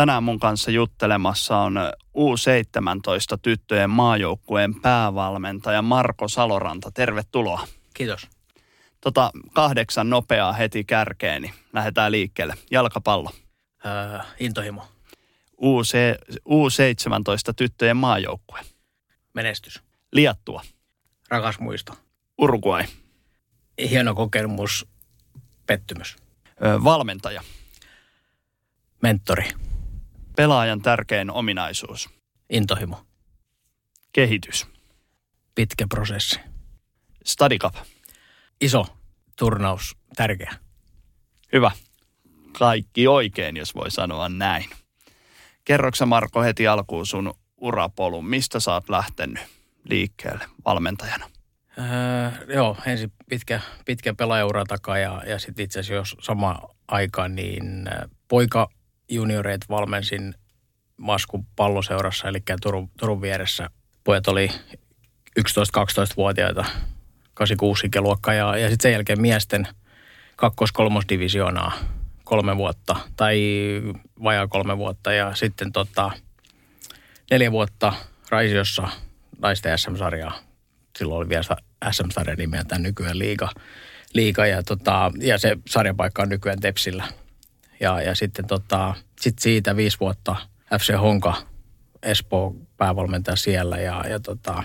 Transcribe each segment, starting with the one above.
Tänään mun kanssa juttelemassa on U17 tyttöjen maajoukkueen päävalmentaja Marko Saloranta. Tervetuloa. Kiitos. Tota, kahdeksan nopeaa heti kärkeen, niin lähdetään liikkeelle. Jalkapallo. Öö, intohimo. UC, U17 tyttöjen maajoukkue. Menestys. Liattua. Rakas muisto. Uruguay. Hieno kokemus. Pettymys. Ö, valmentaja. Mentori. Pelaajan tärkein ominaisuus. Intohimo. Kehitys. Pitkä prosessi. Study Cup. Iso turnaus. Tärkeä. Hyvä. Kaikki oikein, jos voi sanoa näin. Kerroksä Marko heti alkuun sun urapolun. Mistä sä oot lähtenyt liikkeelle valmentajana? Öö, joo, ensin pitkä, pitkä pelaajaura takaa ja, ja sitten itse asiassa jos sama aikaan, niin poika junioreet valmensin Maskun palloseurassa, eli Turun, Turun vieressä. Pojat oli 11-12-vuotiaita, 86 ikäluokka ja, ja sitten sen jälkeen miesten kakkos-kolmosdivisioonaa kolme vuotta tai vajaa kolme vuotta ja sitten tota, neljä vuotta Raisiossa naisten SM-sarjaa. Silloin oli vielä SM-sarja nimeltä nykyään liiga, liiga ja, tota, ja se sarjapaikka on nykyään Tepsillä. Ja, ja sitten tota, sit siitä viisi vuotta FC Honka, Espoo päävalmentaja siellä ja, ja tota,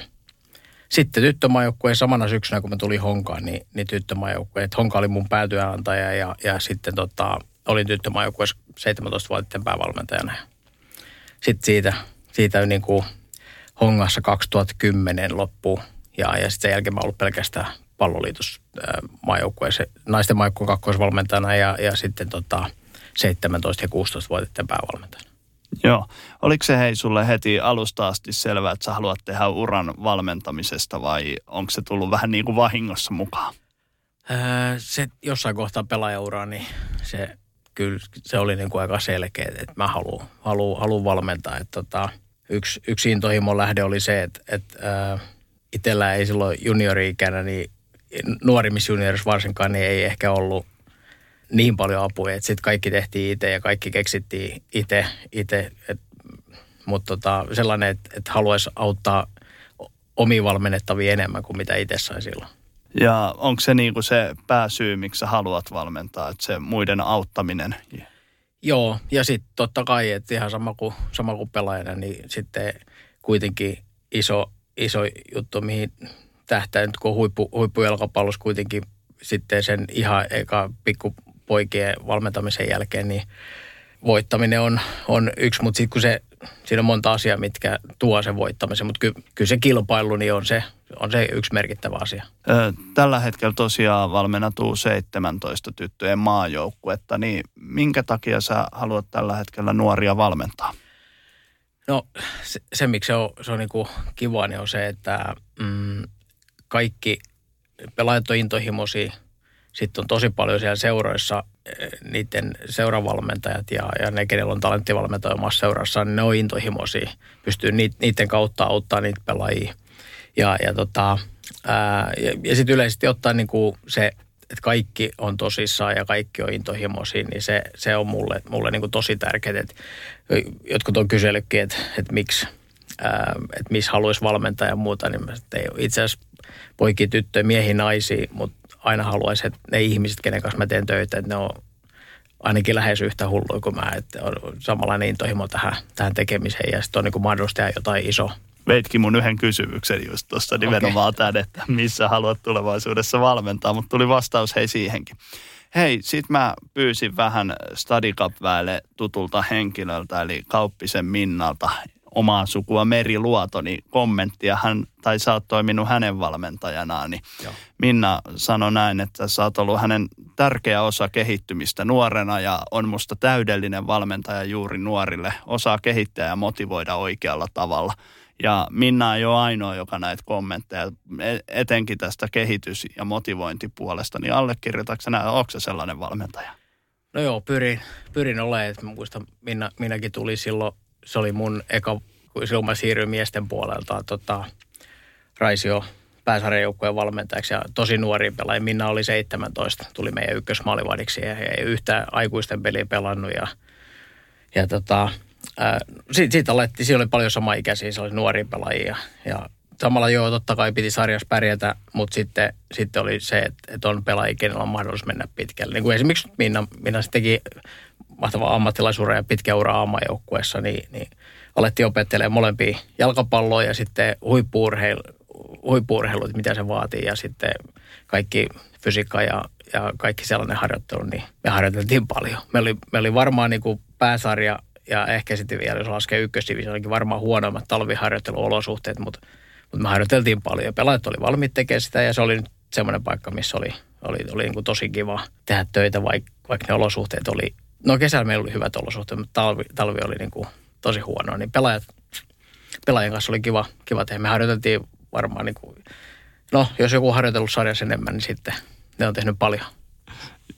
sitten tyttömaajoukkueen samana syksynä, kun mä tulin Honkaan, niin, niin tyttömaajoukkueen. Honka oli mun päätyönantaja ja, ja sitten tota, olin tyttömaajoukkueessa 17-vuotiaiden päävalmentajana. Sitten siitä, siitä niin kuin Hongassa 2010 loppu ja, ja sitten sen jälkeen mä ollut pelkästään palloliitos maajoukkueessa, naisten maajoukkueen kakkoisvalmentajana ja, ja sitten tota, 17- ja 16-vuotiaiden päävalmentajana. Joo. Oliko se hei sulle heti alusta asti selvää, että sä haluat tehdä uran valmentamisesta vai onko se tullut vähän niin kuin vahingossa mukaan? Öö, se jossain kohtaa pelaajauraa, niin se kyllä se oli niin kuin aika selkeä, että mä haluan halu, halu valmentaa. Että tota, yksi, yksi intohimon lähde oli se, että, että äh, itsellä ei silloin juniori-ikänä, niin nuorimmissa juniorissa varsinkaan, niin ei ehkä ollut niin paljon apuja, että sitten kaikki tehtiin itse ja kaikki keksittiin itse, itse mutta tota, sellainen, että, että haluaisi auttaa omiin valmennettavia enemmän kuin mitä itse sai silloin. Ja onko se niin kuin se pääsyy, miksi sä haluat valmentaa, että se muiden auttaminen? Joo, ja sitten totta kai, että ihan sama kuin, sama kuin pelaajana, niin sitten kuitenkin iso, iso juttu, mihin tähtää nyt kun huippu, huippujalkapallossa kuitenkin sitten sen ihan eka pikkupoikien valmentamisen jälkeen, niin voittaminen on, on yksi, mutta sitten kun se, siinä on monta asiaa, mitkä tuo sen voittamisen, mutta ky, kyllä se kilpailu niin on se, on se yksi merkittävä asia. Tällä hetkellä tosiaan valmennatuu 17 tyttöjen maajoukkuetta, niin minkä takia sä haluat tällä hetkellä nuoria valmentaa? No se, se miksi se on, se on niin kiva, niin on se, että mm, kaikki pelaajat on intohimoisia. Sitten on tosi paljon siellä seuroissa niiden seuravalmentajat ja, ja ne, kenellä on talenttivalmentaja omassa seurassa, niin ne on intohimoisia. Pystyy niiden kautta auttaa niitä pelaajia. Ja, ja, tota, ää, ja, ja sitten yleisesti ottaen niin kuin se, että kaikki on tosissaan ja kaikki on intohimoisia, niin se, se on mulle, mulle niin kuin tosi tärkeää. Jotkut on kysellytkin, että, että miksi, että missä haluaisi valmentaa ja muuta, niin ei itse asiassa poikia, tyttöjä, miehiä, naisia, mutta aina haluaisin, että ne ihmiset, kenen kanssa mä teen töitä, että ne on ainakin lähes yhtä hulluja kuin mä, että on samanlainen intohimo tähän, tähän tekemiseen ja sitten on niin mahdollista tehdä jotain iso. Veitkin mun yhden kysymyksen just tuossa nimenomaan okay. tämän, että missä haluat tulevaisuudessa valmentaa, mutta tuli vastaus hei siihenkin. Hei, sit mä pyysin vähän Study Cup tutulta henkilöltä, eli Kauppisen Minnalta, omaa sukua Meri Luoto, niin kommenttia hän, tai sä oot toiminut hänen valmentajanaan, niin Joo. Minna sanoi näin, että sä oot ollut hänen tärkeä osa kehittymistä nuorena ja on musta täydellinen valmentaja juuri nuorille, osaa kehittää ja motivoida oikealla tavalla. Ja Minna ei ole ainoa, joka näitä kommentteja, e, etenkin tästä kehitys- ja motivointipuolesta, niin allekirjoitatko näin, onko se sellainen valmentaja? No joo, pyrin, pyrin olemaan, että muistan, Minna, Minäkin tuli silloin se oli mun eka, silloin mä siirryin miesten puolelta tota, Raisio pääsarjajoukkueen valmentajaksi ja tosi nuori pelaaja. Minna oli 17, tuli meidän ykkösmaalivadiksi ja ei yhtään aikuisten peliä pelannut ja, ja tota, ää, siitä, siitä alettiin, siellä oli paljon samaikäisiä, se oli nuoria pelaajia ja samalla joo, totta kai piti sarjassa pärjätä, mutta sitten, sitten oli se, että, että on pelaajia, kenellä on mahdollisuus mennä pitkälle. Niin kuin esimerkiksi Minna, Minna teki mahtavaa ammattilaisuura ja pitkä ura aamajoukkueessa, niin, niin alettiin opettelemaan molempia jalkapalloa ja sitten huippuurheilu, huippuurheilu, mitä se vaatii ja sitten kaikki fysiikka ja, ja kaikki sellainen harjoittelu, niin me harjoiteltiin paljon. Me oli, me oli varmaan niin kuin pääsarja ja ehkä sitten vielä, jos laskee ykkösdivisioonkin, varmaan huonoimmat talviharjoitteluolosuhteet, mutta, mutta me harjoiteltiin paljon. Pelaajat oli valmiit tekemään sitä ja se oli nyt semmoinen paikka, missä oli, oli, oli niin kuin tosi kiva tehdä töitä, vaikka, vaikka ne olosuhteet oli, no kesällä meillä oli hyvät olosuhteet, mutta talvi, talvi oli niin kuin tosi huono, niin pelaajat, pelaajien kanssa oli kiva, kiva tehdä. Me harjoiteltiin varmaan, niin kuin, no jos joku on harjoitellut sarjassa enemmän, niin sitten ne on tehnyt paljon.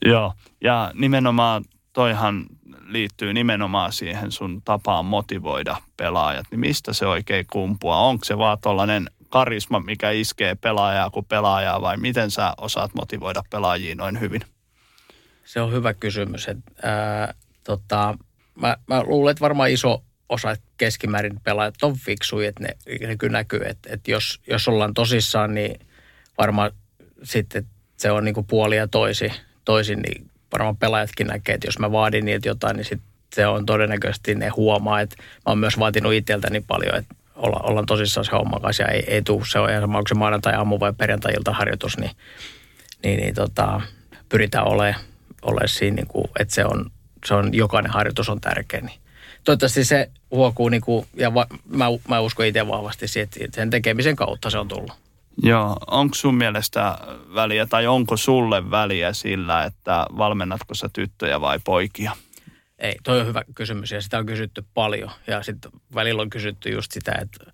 Joo, ja nimenomaan toihan liittyy nimenomaan siihen sun tapaan motivoida pelaajat. Niin mistä se oikein kumpua? Onko se vaan tuollainen karisma, mikä iskee pelaajaa kuin pelaajaa vai miten sä osaat motivoida pelaajia noin hyvin? Se on hyvä kysymys. Et, ää, tota, mä, mä luulen, että varmaan iso osa keskimäärin pelaajat on fiksuja, että ne, ne kyllä näkyy, että, että jos, jos ollaan tosissaan, niin varmaan sitten se on niin kuin puoli ja toisi, toisin, niin varmaan pelaajatkin näkee, että jos mä vaadin niitä jotain, niin sit se on todennäköisesti ne huomaa, että mä oon myös vaatinut itseltäni paljon, että olla, ollaan tosissaan se homma kanssa ja ei, ei tule, se on ihan sama, onko se maanantai-aamu vai perjantai-ilta harjoitus, niin, niin, niin tota, pyritään olemaan ole siinä, niin kuin, että se on, se on, jokainen harjoitus on tärkeä, niin toivottavasti se huokuu, niin kuin, ja va, mä, mä uskon itse vahvasti siihen, että sen tekemisen kautta se on tullut. Joo, onko sun mielestä väliä tai onko sulle väliä sillä, että valmennatko sä tyttöjä vai poikia? Ei, toi on hyvä kysymys ja sitä on kysytty paljon ja sitten välillä on kysytty just sitä, että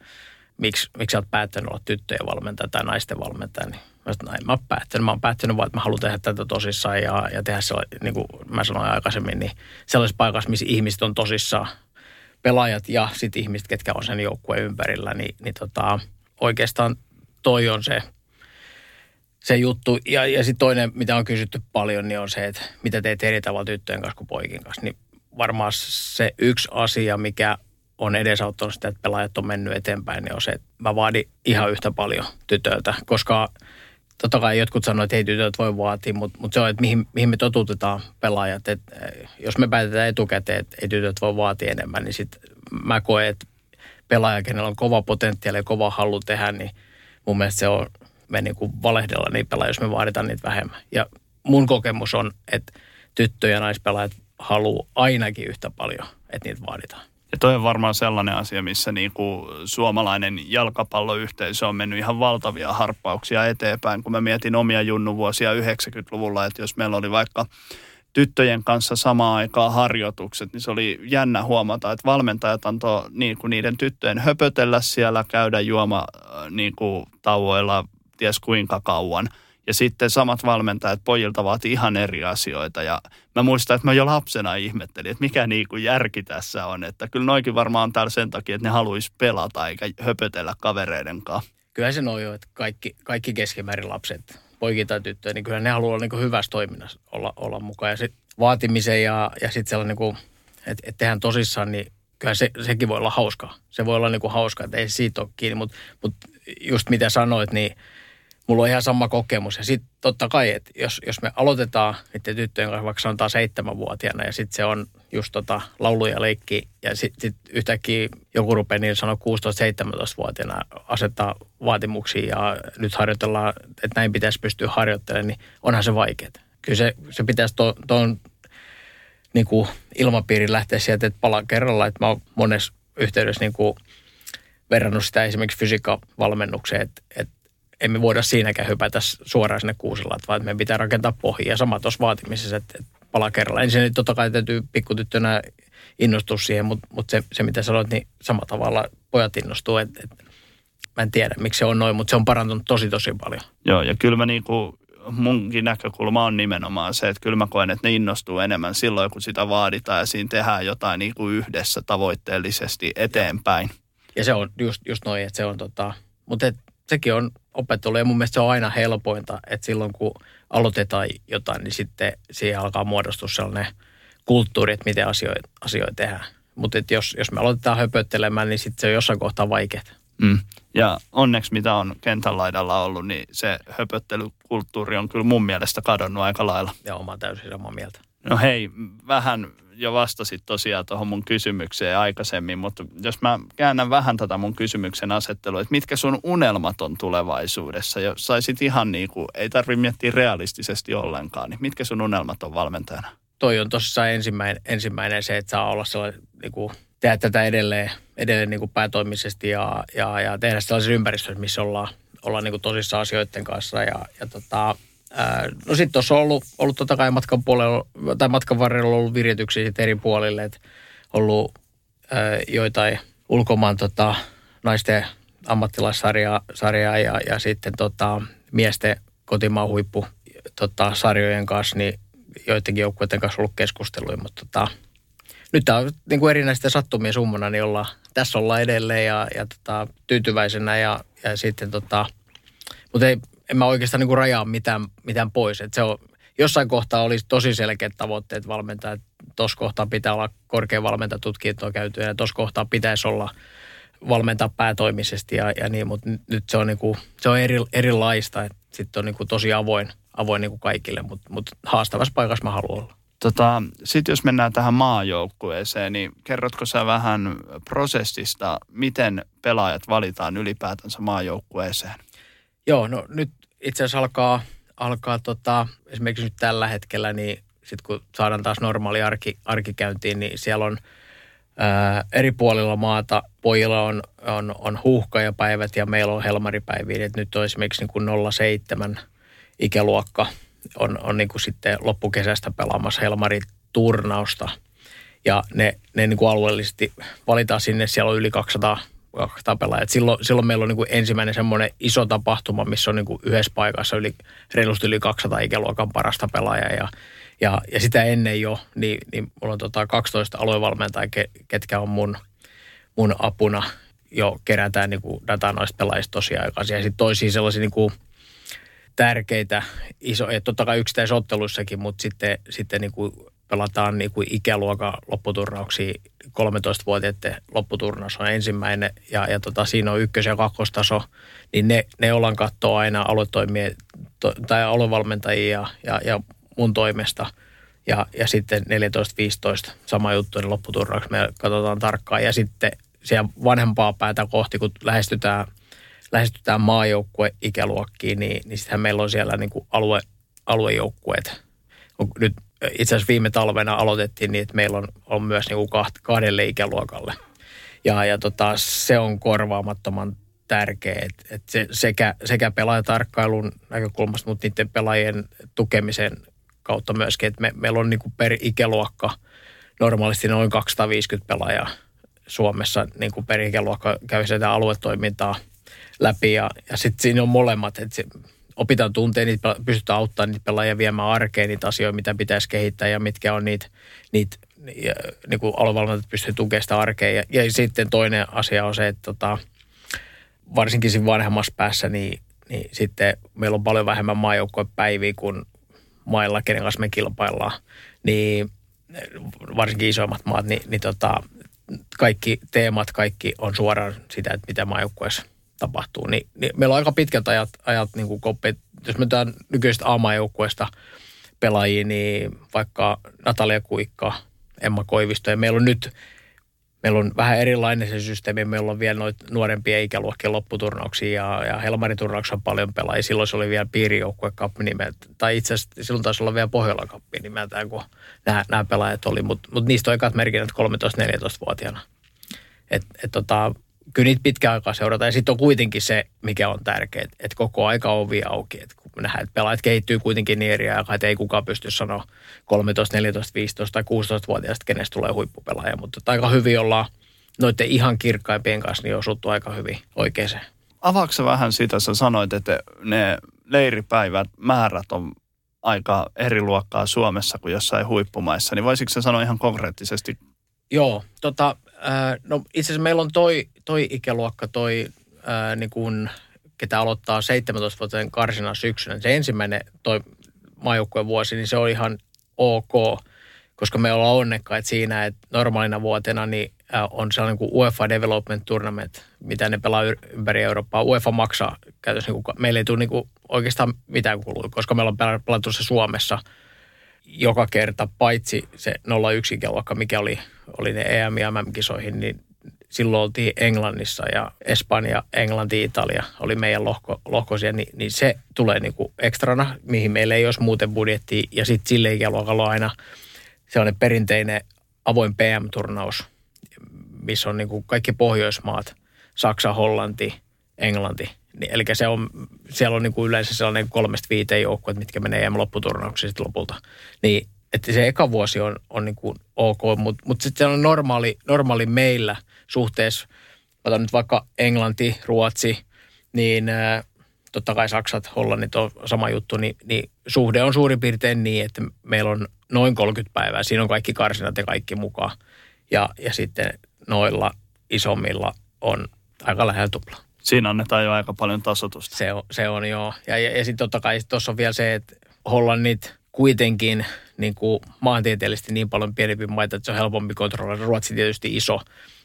miksi, miksi sä oot päättänyt olla tyttöjen valmentaja tai naisten valmentaja, niin mä sanoin, näin mä oon päättänyt. Mä oon päättänyt vaan, että mä haluan tehdä tätä tosissaan ja, ja tehdä se, niin kuin mä sanoin aikaisemmin, niin sellaisessa paikassa, missä ihmiset on tosissaan, pelaajat ja sitten ihmiset, ketkä on sen joukkueen ympärillä, niin, niin tota, oikeastaan toi on se, se juttu. Ja, ja sitten toinen, mitä on kysytty paljon, niin on se, että mitä teet eri tavalla tyttöjen kanssa kuin poikien kanssa. Niin varmaan se yksi asia, mikä on edesauttanut sitä, että pelaajat on mennyt eteenpäin, niin on se, että mä vaadin ihan yhtä paljon tytöiltä, koska totta kai jotkut sanoivat, että ei tytöt voi vaatia, mutta, mutta se on, että mihin, mihin me totutetaan pelaajat. Että eh, jos me päätetään etukäteen, että ei tytöt voi vaatia enemmän, niin sitten mä koen, että pelaaja, kenellä on kova potentiaali ja kova halu tehdä, niin mun mielestä se on, me niin kuin valehdella niin pelaajia, jos me vaaditaan niitä vähemmän. Ja mun kokemus on, että tyttö- ja naispelaajat haluaa ainakin yhtä paljon, että niitä vaaditaan. Ja toi on varmaan sellainen asia, missä niin kuin suomalainen jalkapalloyhteisö on mennyt ihan valtavia harppauksia eteenpäin. Kun mä mietin omia junnuvuosia 90-luvulla, että jos meillä oli vaikka tyttöjen kanssa samaan aikaan harjoitukset, niin se oli jännä huomata, että valmentajat antoi niin kuin niiden tyttöjen höpötellä siellä, käydä juoma äh, niin kuin tauoilla ties kuinka kauan – ja sitten samat valmentajat pojilta vaati ihan eri asioita. Ja mä muistan, että mä jo lapsena ihmettelin, että mikä niin kuin järki tässä on. Että kyllä noikin varmaan on täällä sen takia, että ne haluaisi pelata eikä höpötellä kavereiden kanssa. Kyllä se on jo, että kaikki, kaikki keskimäärin lapset, poikia tai tyttöjä, niin kyllä ne haluaa olla niin hyvässä toiminnassa olla, olla mukaan. Ja sitten vaatimisen ja, ja sitten sellainen, niin että, että tehdään tosissaan, niin kyllä se, sekin voi olla hauskaa. Se voi olla niin kuin hauskaa, että ei siitä ole kiinni, mutta, mutta just mitä sanoit, niin – mulla on ihan sama kokemus. Ja sitten totta kai, että jos, jos me aloitetaan niiden tyttöjen kanssa vaikka sanotaan seitsemänvuotiaana ja sitten se on just tota laulu ja leikki ja sitten sit yhtäkkiä joku rupeaa niin sanoa 16-17-vuotiaana asettaa vaatimuksia ja nyt harjoitellaan, että näin pitäisi pystyä harjoittelemaan, niin onhan se vaikeaa. Kyllä se, se pitäisi tuon to, niin kuin ilmapiirin lähteä sieltä, että pala kerralla, että mä oon monessa yhteydessä niin kuin verrannut sitä esimerkiksi fysiikkavalmennukseen, että, että emme voida siinäkään hypätä suoraan sinne kuusella, vaan meidän pitää rakentaa pohjia. Ja sama tuossa vaatimisessa, että, että pala kerralla. Ensin totta kai täytyy pikkutyttönä innostua siihen, mutta, mutta se, se, mitä sanoit, niin samalla tavalla pojat innostuu. Että, että mä en tiedä, miksi se on noin, mutta se on parantunut tosi tosi paljon. Joo, ja kyllä mä niinku, munkin näkökulma on nimenomaan se, että kyllä mä koen, että ne innostuu enemmän silloin, kun sitä vaaditaan ja siinä tehdään jotain niinku yhdessä tavoitteellisesti eteenpäin. Ja se on just, just noin, että se on tota, mutta et, sekin on opettelu ja mun mielestä se on aina helpointa, että silloin kun aloitetaan jotain, niin sitten siihen alkaa muodostua sellainen kulttuuri, että miten asioita, asioita tehdään. Mutta jos, jos me aloitetaan höpöttelemään, niin sitten se on jossain kohtaa vaikeaa. Mm. Ja onneksi mitä on kentän laidalla ollut, niin se höpöttelykulttuuri on kyllä mun mielestä kadonnut aika lailla. Ja oma täysin samaa mieltä. No hei, vähän jo vastasit tosiaan tuohon mun kysymykseen aikaisemmin, mutta jos mä käännän vähän tätä mun kysymyksen asettelua, että mitkä sun unelmat on tulevaisuudessa, jos saisit ihan niin kuin, ei tarvitse miettiä realistisesti ollenkaan, niin mitkä sun unelmat on valmentajana? Toi on tosissaan ensimmäinen, ensimmäinen se, että saa olla sellainen, niin kuin, tehdä tätä edelleen, edelleen niin kuin päätoimisesti ja, ja, ja tehdä sellaisessa ympäristössä, missä ollaan, ollaan niin kuin tosissaan asioiden kanssa ja, ja tota, no sitten tuossa on ollut, ollut totta kai matkan puolella, tai matkan varrella ollut virjetyksiä eri puolille, että ollut ää, joitain ulkomaan tota, naisten ammattilaissarjaa sarjaa ja, ja sitten tota, miesten kotimaan huippu tota, sarjojen kanssa, niin joidenkin joukkueiden kanssa ollut keskusteluja, mutta tota, nyt tämä on niin kuin erinäisten sattumien summana, niin ollaan, tässä ollaan edelleen ja, ja tota, tyytyväisenä ja, ja sitten tota, mutta ei, en mä oikeastaan niin kuin rajaa mitään, mitään pois. Et se on, jossain kohtaa olisi tosi selkeät tavoitteet valmentaa. Tuossa kohtaa pitää olla korkean valmentatutkintoa käyty ja tuossa kohtaa pitäisi olla valmentaa päätoimisesti ja, ja niin, mutta nyt se on, niin kuin, se on eri, erilaista. Sitten on niin kuin tosi avoin, avoin niin kuin kaikille, mutta mut haastavassa paikassa mä haluan olla. Tota, Sitten jos mennään tähän maajoukkueeseen, niin kerrotko sä vähän prosessista, miten pelaajat valitaan ylipäätänsä maajoukkueeseen? Joo, no nyt itse asiassa alkaa, alkaa tota, esimerkiksi nyt tällä hetkellä, niin sitten kun saadaan taas normaali arki, arkikäyntiin, niin siellä on ää, eri puolilla maata, pojilla on, on, on huuhkajapäivät ja meillä on helmaripäiviä, että nyt on esimerkiksi niin kuin 07 ikäluokka on, on niin kuin sitten loppukesästä pelaamassa helmariturnausta ja ne, ne niin kuin alueellisesti valitaan sinne, siellä on yli 200 pelaajat. Silloin, silloin meillä on niin kuin ensimmäinen semmoinen iso tapahtuma, missä on niin kuin yhdessä paikassa yli, reilusti yli 200 ikäluokan parasta pelaajaa ja, ja, ja sitä ennen jo, niin, niin mulla on tota 12 aluevalmentajaa, ketkä on mun, mun apuna jo kerätään niin kuin dataa noista pelaajista tosiaan Ja sitten toisia sellaisia niin kuin tärkeitä, iso, ja totta kai yksittäisotteluissakin, mutta sitten, sitten niin kuin pelataan niin kuin ikäluokan lopputurnauksia 13-vuotiaiden lopputurnaus on ensimmäinen ja, ja tota, siinä on ykkös- ja kakkostaso, niin ne, ne ollaan katsoa aina aluetoimien to, tai aluevalmentajia ja, ja, ja mun toimesta. Ja, ja sitten 14-15 sama juttu, niin lopputurnaus me katsotaan tarkkaan. Ja sitten siellä vanhempaa päätä kohti, kun lähestytään, lähestytään maajoukkue-ikäluokkiin, niin, niin sittenhän meillä on siellä niin kuin alue, aluejoukkueet. Nyt itse asiassa viime talvena aloitettiin niin, että meillä on, on myös niin kuin kahdelle ikäluokalle. Ja, ja tota, se on korvaamattoman tärkeä, että et se, sekä, sekä pelaajatarkkailun näkökulmasta, mutta niiden pelaajien tukemisen kautta myöskin, että me, meillä on niin kuin per ikäluokka normaalisti noin 250 pelaajaa Suomessa niin kuin per ikäluokka käy sitä aluetoimintaa läpi ja, ja sitten siinä on molemmat, että opitaan tunteen, niitä pystytään auttamaan niitä pelaajia viemään arkeen niitä asioita, mitä pitäisi kehittää ja mitkä on niitä, niitä niin kuin aluevalmentajat pystyy tukemaan sitä arkeen. Ja, ja sitten toinen asia on se, että tota, varsinkin siinä vanhemmassa päässä, niin, niin sitten meillä on paljon vähemmän maajoukkuepäiviä kuin mailla, kenen kanssa me kilpaillaan. Niin varsinkin isommat maat, niin, niin tota, kaikki teemat, kaikki on suoraan sitä, että mitä maajoukkueessa tapahtuu. Niin, niin meillä on aika pitkät ajat, ajat niin kuin koppeet. Jos me tämän nykyisestä A-maajoukkueesta pelaajia, niin vaikka Natalia Kuikka, Emma Koivisto ja meillä on nyt Meillä on vähän erilainen se systeemi. Meillä on vielä noita nuorempia ikäluokkien lopputurnauksia ja, ja Helmariturnauksia on paljon pelaajia. Silloin se oli vielä piirijoukkuekappi nimeltä. Tai itse asiassa silloin taisi olla vielä Pohjola kappi nimeltään, kun nämä, nämä pelaajat oli. Mutta mut niistä on ekat merkinnät 13-14-vuotiaana. Et, et tota, kyllä niitä pitkään aikaa seurata. Ja sitten on kuitenkin se, mikä on tärkeää, että koko aika on ovi auki. Et kun nähdään, että pelaajat kehittyy kuitenkin niin eri aikaa, että ei kukaan pysty sanoa 13, 14, 15 tai 16-vuotiaasta, kenestä tulee huippupelaaja. Mutta aika hyvin ollaan noiden ihan kirkkaimpien kanssa niin osuttu aika hyvin oikeeseen. Avaatko vähän sitä, sä sanoit, että ne leiripäivät, määrät on aika eri luokkaa Suomessa kuin jossain huippumaissa, niin voisitko sä sanoa ihan konkreettisesti? Joo, tota, äh, no itse asiassa meillä on toi toi ikäluokka, toi ää, niin kun, ketä aloittaa 17-vuotiaan karsina syksynä, se ensimmäinen toi maajoukkueen vuosi, niin se on ihan ok, koska me ollaan onnekkaita siinä, että normaalina vuotena niin on sellainen kuin UEFA Development Tournament, mitä ne pelaa ympäri Eurooppaa. UEFA maksaa käytössä, niin kuin, meillä ei tule niin kuin oikeastaan mitään kulua, koska meillä on pelattu se Suomessa joka kerta, paitsi se 01 luokka, mikä oli, oli ne EM- ja MM-kisoihin, niin silloin oltiin Englannissa ja Espanja, Englanti, Italia oli meidän lohko, lohkoisia, niin, niin se tulee niin kuin ekstrana, mihin meillä ei olisi muuten budjetti. Ja sitten sille ikäluokalla on aina sellainen perinteinen avoin PM-turnaus, missä on niin kuin kaikki Pohjoismaat, Saksa, Hollanti, Englanti. Niin, eli se on, siellä on niin kuin yleensä sellainen kolmesta viiteen joukkueet, mitkä menee EM-lopputurnauksiin sitten lopulta. Niin että se eka vuosi on, on niin kuin ok, mutta mut sitten se on normaali, normaali meillä suhteessa, otan nyt vaikka Englanti, Ruotsi, niin äh, totta kai Saksat, Hollannit on sama juttu, niin, niin suhde on suurin piirtein niin, että meillä on noin 30 päivää. Siinä on kaikki karsinat ja kaikki mukaan. Ja, ja sitten noilla isommilla on aika lähellä tupla. Siinä annetaan jo aika paljon tasotusta. Se on, se on joo. Ja, ja, ja sitten totta kai tuossa on vielä se, että Hollannit kuitenkin niin kuin maantieteellisesti niin paljon pienempi maita, että se on helpompi kontrolloida. Ruotsi tietysti iso,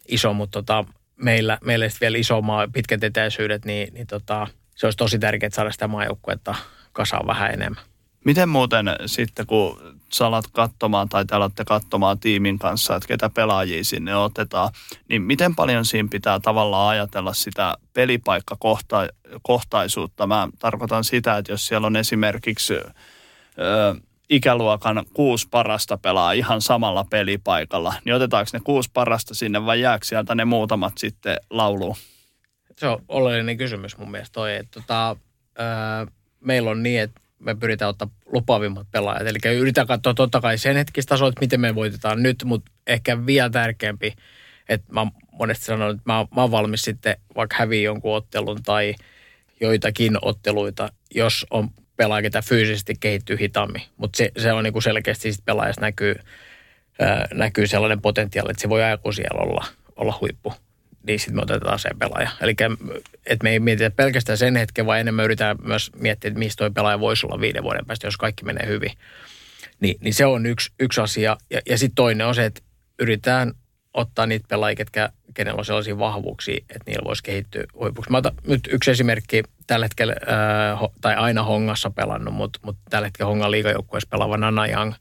iso mutta tota, meillä, meillä vielä iso maa, pitkät etäisyydet, niin, niin tota, se olisi tosi tärkeää saada sitä maajoukkuetta kasaan vähän enemmän. Miten muuten sitten, kun sä alat katsomaan tai te alatte katsomaan tiimin kanssa, että ketä pelaajia sinne otetaan, niin miten paljon siinä pitää tavallaan ajatella sitä pelipaikkakohtaisuutta? Mä tarkoitan sitä, että jos siellä on esimerkiksi ö, ikäluokan kuusi parasta pelaa ihan samalla pelipaikalla, niin otetaanko ne kuusi parasta sinne vai jääkö sieltä ne muutamat sitten lauluun? Se on oleellinen kysymys mun mielestä toi, että tota, ää, meillä on niin, että me pyritään ottaa lupaavimmat pelaajat. Eli yritetään katsoa totta kai sen hetkistä tasoa, että miten me voitetaan nyt, mutta ehkä vielä tärkeämpi, että mä monesti sanon, että mä, mä oon valmis sitten vaikka häviä jonkun ottelun tai joitakin otteluita, jos on pelaaja, ketä fyysisesti kehittyy hitaammin. Mutta se, se on niinku selkeästi sit pelaajassa näkyy, ää, näkyy sellainen potentiaali, että se voi ajaku siellä olla, olla huippu. Niin sitten me otetaan se pelaaja. Eli että me ei mietitä pelkästään sen hetken, vaan enemmän yritetään myös miettiä, että mistä tuo pelaaja voisi olla viiden vuoden päästä, jos kaikki menee hyvin. Ni, niin se on yksi, yksi asia. Ja, ja sitten toinen on se, että yritetään ottaa niitä pelaajia, ketkä, kenellä on sellaisia vahvuuksia, että niillä voisi kehittyä huipuksi. Mä otan nyt yksi esimerkki. Tällä hetkellä, äh, tai aina Hongassa pelannut, mutta, mutta tällä hetkellä Hongan liigajoukkueessa pelaava Nana Young,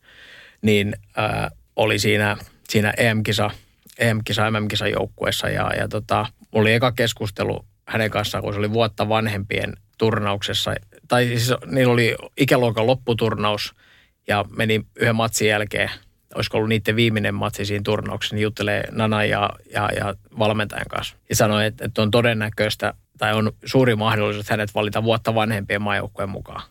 niin äh, oli siinä, siinä EM-kisa, EM-kisa, MM-kisa joukkueessa ja, ja tota, oli eka keskustelu hänen kanssaan, kun se oli vuotta vanhempien turnauksessa, tai siis niillä oli ikäluokan lopputurnaus ja meni yhden matsin jälkeen – olisiko ollut niiden viimeinen matsi siinä turnauksessa, niin juttelee Nana ja, ja, ja valmentajan kanssa. Ja sanoi, että, että on todennäköistä, tai on suuri mahdollisuus, että hänet valita vuotta vanhempien maajoukkojen mukaan.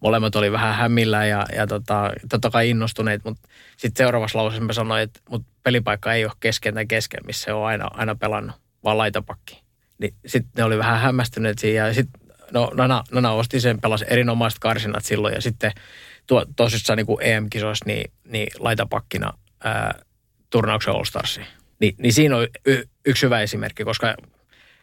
Molemmat oli vähän hämmillä ja, ja tota, totta kai innostuneet, mutta sitten seuraavassa lauseessa mä sanoin, että mut pelipaikka ei ole kesken tai kesken, missä on aina, aina pelannut, vaan laitapakki. Niin sitten ne oli vähän hämmästyneet siinä ja sitten no, Nana, Nana osti sen, pelasi erinomaiset karsinat silloin ja sitten tuo, tosissaan niin kuin EM-kisoissa niin, niin laitapakkina ää, turnauksen All Starsiin. Ni, niin siinä on y, yksi hyvä esimerkki, koska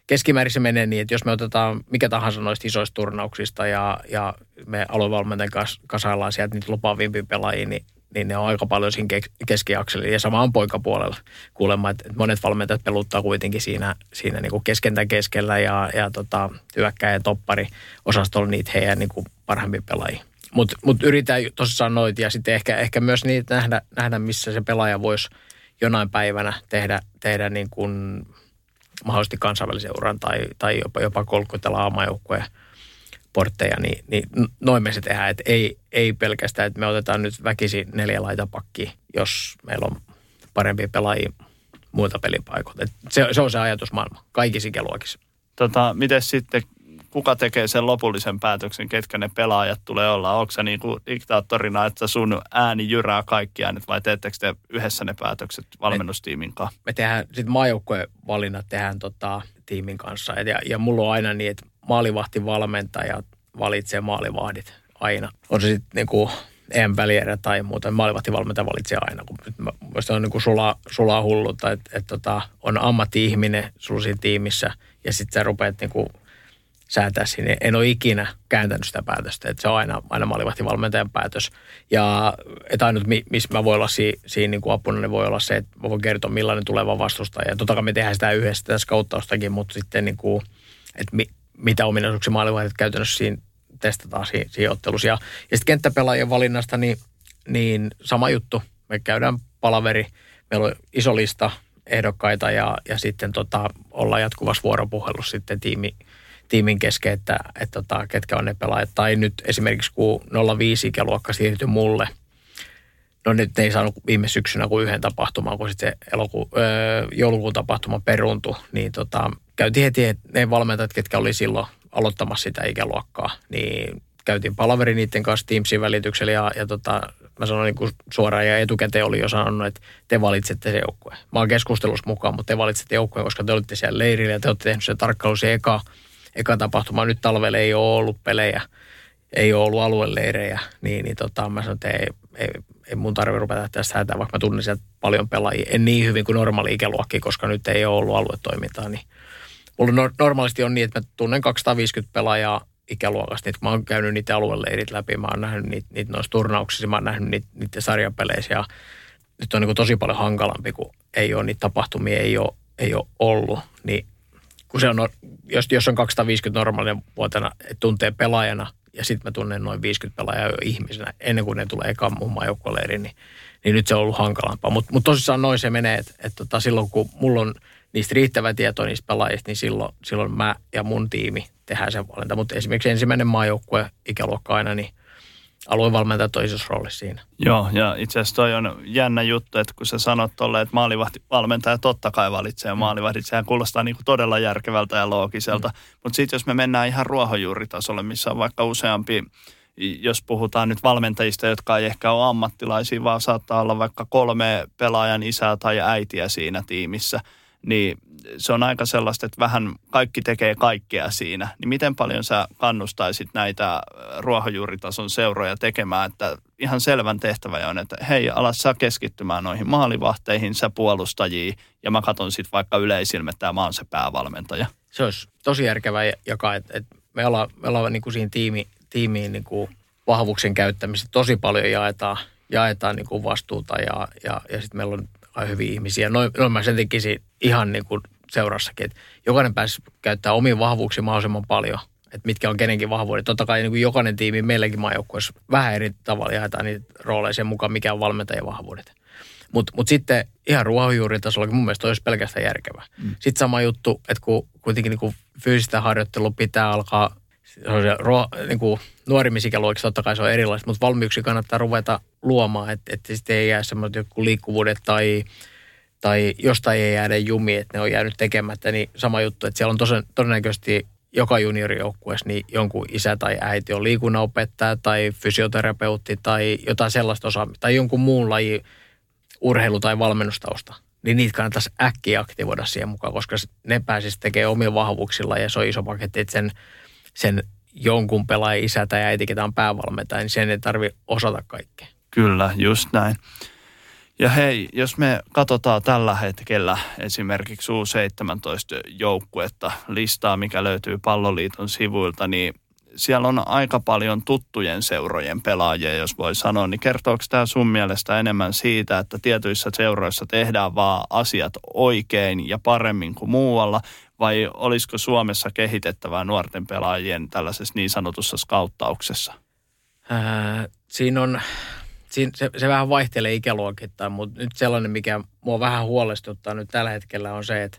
keskimäärin se menee niin, että jos me otetaan mikä tahansa noista isoista turnauksista ja, ja me aluevalmentajan kanssa kasaillaan sieltä niitä lupaavimpia pelaajia, niin, niin ne on aika paljon siinä keskiakselilla. Ja sama on poikapuolella kuulemma, että monet valmentajat peluttaa kuitenkin siinä, siinä niin kuin keskentä keskellä ja, ja tota, hyökkäjä ja toppari osastolla niitä heidän niin kuin parhaimpia pelaajia. Mutta mut yritän tosissaan noita ja sitten ehkä, ehkä myös niitä nähdä, nähdä, missä se pelaaja voisi jonain päivänä tehdä, tehdä niin kuin mahdollisesti kansainvälisen uran tai, tai jopa, jopa kolkutella aamajoukkoja portteja, niin, niin noin me se tehdään. Et ei, ei pelkästään, että me otetaan nyt väkisi neljä laitapakkia, jos meillä on parempia pelaajia muilta pelipaikoilta. se, se on se ajatusmaailma kaikissa ikäluokissa. Tota, miten sitten kuka tekee sen lopullisen päätöksen, ketkä ne pelaajat tulee olla? Onko se niin kuin diktaattorina, että sun ääni jyrää kaikki äänet vai teettekö te yhdessä ne päätökset valmennustiimin kanssa? Me tehdään, sitten maajoukkojen valinnat tehdään tota, tiimin kanssa. Ja, ja mulla on aina niin, että maalivahtivalmentaja valitsee maalivahdit aina. On se sitten niin kuin en välierä tai muuta. Maalivahtivalmentaja valitsee aina. Kun se on niin kuin sulaa, hullutta, että, että, että tota, on ammatti-ihminen sulla siinä tiimissä ja sitten sä rupeat niin kuin säätää sinne. En ole ikinä kääntänyt sitä päätöstä, että se on aina, aina maalivahtivalmentajan päätös. Ja että ainut, missä mä voin olla si, siinä niin kuin apuna, niin voi olla se, että mä voin kertoa, millainen tuleva vastustaja. Ja totta kai me tehdään sitä yhdessä tässä kauttaustakin, mutta sitten niin kuin, että mi, mitä ominaisuuksia maalivahdit käytännössä siinä testataan siinä, siinä ottelussa. Ja, ja sitten kenttäpelaajien valinnasta, niin, niin sama juttu. Me käydään palaveri, meillä on iso lista ehdokkaita ja, ja sitten tota, ollaan jatkuvassa vuoropuhelussa sitten tiimi, tiimin kesken, että, että tota, ketkä on ne pelaajat. Tai nyt esimerkiksi kun 05 ikäluokka siirtyi mulle, no nyt ei saanut viime syksynä kuin yhden tapahtuman, kun sitten se eloku, öö, joulukuun tapahtuma peruntui, niin tota, käytiin heti, että ne valmentajat, ketkä oli silloin aloittamassa sitä ikäluokkaa, niin käytiin palaveri niiden kanssa Teamsin välityksellä ja, ja tota, mä sanoin niin suoraan ja etukäteen oli jo sanonut, että te valitsette se joukkue. Mä oon keskustelussa mukaan, mutta te valitsette joukkueen, koska te olitte siellä leirillä ja te olette tehneet sen tarkkailu se eka, eka tapahtuma. Nyt talvella ei ole ollut pelejä, ei ole ollut alueleirejä, niin, niin tota, mä sanoin, että ei, ei, ei mun tarvitse rupeta tästä hätää, vaikka mä tunnen sieltä paljon pelaajia. En niin hyvin kuin normaali ikäluokki, koska nyt ei ole ollut aluetoimintaa, niin mulla normaalisti on niin, että mä tunnen 250 pelaajaa ikäluokasta, niin kun mä oon käynyt niitä alueleirit läpi, mä oon nähnyt niitä, niitä noissa turnauksissa, mä oon nähnyt niitä, niitä sarjapeleissä ja nyt on niin tosi paljon hankalampi, kun ei ole niitä tapahtumia, ei ole, ei ole ollut, niin kun se on, jos, jos on 250 normaalinen vuotena, että tuntee pelaajana ja sitten mä tunnen noin 50 pelaajaa jo ihmisenä ennen kuin ne tulee eka mun maajoukkueleiriin, niin, niin nyt se on ollut hankalampaa. Mutta mut tosissaan noin se menee, että et tota, silloin kun mulla on niistä riittävä tieto niistä pelaajista, niin silloin, silloin mä ja mun tiimi tehdään sen valinta. Mutta esimerkiksi ensimmäinen maajoukkue ikäluokka aina, niin aluevalmentajat on isossa roolissa siinä. Joo, ja itse asiassa toi on jännä juttu, että kun sä sanot tolle, että maalivahtivalmentaja totta kai valitsee mm. maalivahdit, sehän kuulostaa niin kuin todella järkevältä ja loogiselta. Mm. Mutta sitten jos me mennään ihan ruohonjuuritasolle, missä on vaikka useampi jos puhutaan nyt valmentajista, jotka ei ehkä ole ammattilaisia, vaan saattaa olla vaikka kolme pelaajan isää tai äitiä siinä tiimissä – niin se on aika sellaista, että vähän kaikki tekee kaikkea siinä. Niin miten paljon sä kannustaisit näitä ruohonjuuritason seuroja tekemään, että ihan selvän tehtävä on, että hei, alas sä keskittymään noihin maalivahteihin, sä puolustajiin, ja mä katson sitten vaikka yleisilmettä ja mä oon se päävalmentaja. Se olisi tosi järkevä jakaa, että, että me ollaan, me ollaan niin kuin siinä tiimi, tiimiin niin kuin vahvuuksien käyttämistä tosi paljon jaetaan, jaetaan niin kuin vastuuta ja, ja, ja sitten meillä on hyviä ihmisiä. Noin, noin mä sen tekisin ihan niin kuin seurassakin, että jokainen pääsi käyttää omiin vahvuuksiin mahdollisimman paljon, että mitkä on kenenkin vahvuudet. Totta kai niin kuin jokainen tiimi meilläkin maajoukkueessa vähän eri tavalla jaetaan niitä rooleja sen mukaan, mikä on valmentajan vahvuudet. Mutta mut sitten ihan ruohonjuuritasolla mun mielestä olisi pelkästään järkevää. Mm. Sitten sama juttu, että kun kuitenkin niin kuin fyysistä harjoittelua pitää alkaa niin kuin nuorimisikäluokissa totta kai se on erilaista, mutta valmiuksia kannattaa ruveta luomaan, että, että sitten ei jää semmoiset joku liikkuvuudet tai, tai jostain ei jäädä jumi, että ne on jäänyt tekemättä, niin sama juttu, että siellä on tosen, todennäköisesti joka juniorijoukkueessa niin jonkun isä tai äiti on liikunnanopettaja tai fysioterapeutti tai jotain sellaista osaamista tai jonkun muun laji urheilu- tai valmennustausta. Niin niitä kannattaisi äkkiä aktivoida siihen mukaan, koska ne pääsisi tekemään omilla vahvuuksilla ja se on iso paketti, että sen, sen jonkun pelaajan isä tai äiti, ketä on päävalmentaja, niin sen ei tarvitse osata kaikkea. Kyllä, just näin. Ja hei, jos me katsotaan tällä hetkellä esimerkiksi U17-joukkuetta, listaa, mikä löytyy Palloliiton sivuilta, niin siellä on aika paljon tuttujen seurojen pelaajia, jos voi sanoa. Niin kertooko tämä sun mielestä enemmän siitä, että tietyissä seuroissa tehdään vaan asiat oikein ja paremmin kuin muualla, vai olisiko Suomessa kehitettävää nuorten pelaajien tällaisessa niin sanotussa skauttauksessa? Ää, siinä on, siinä, se, se vähän vaihtelee ikäluokittain, mutta nyt sellainen, mikä mua vähän huolestuttaa nyt tällä hetkellä on se, että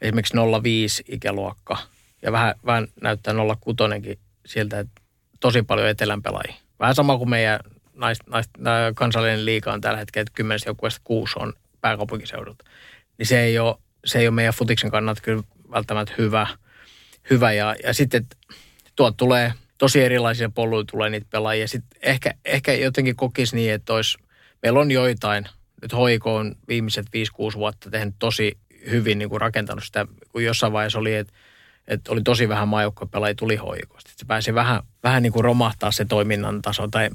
esimerkiksi 05 ikäluokka ja vähän, vähän näyttää 06 siltä, että tosi paljon etelän pelaajia. Vähän sama kuin meidän nais, nais, kansallinen liika on tällä hetkellä, että kymmenestä joukkueesta kuusi on pääkaupunkiseudulta. Niin se ei ole se ei ole meidän futiksen kannalta kyllä välttämättä hyvä. hyvä. Ja, ja sitten tuot tulee tosi erilaisia polluja tulee niitä pelaajia. Sitten ehkä, ehkä jotenkin kokisi niin, että olisi, meillä on joitain, nyt HIK on viimeiset 5-6 vuotta tehnyt tosi hyvin niin kuin rakentanut sitä, kun jossain vaiheessa oli, että että oli tosi vähän maajoukkuepelaajia tuli hoikosta. Se pääsi vähän, vähän niin kuin romahtaa se toiminnan taso, tai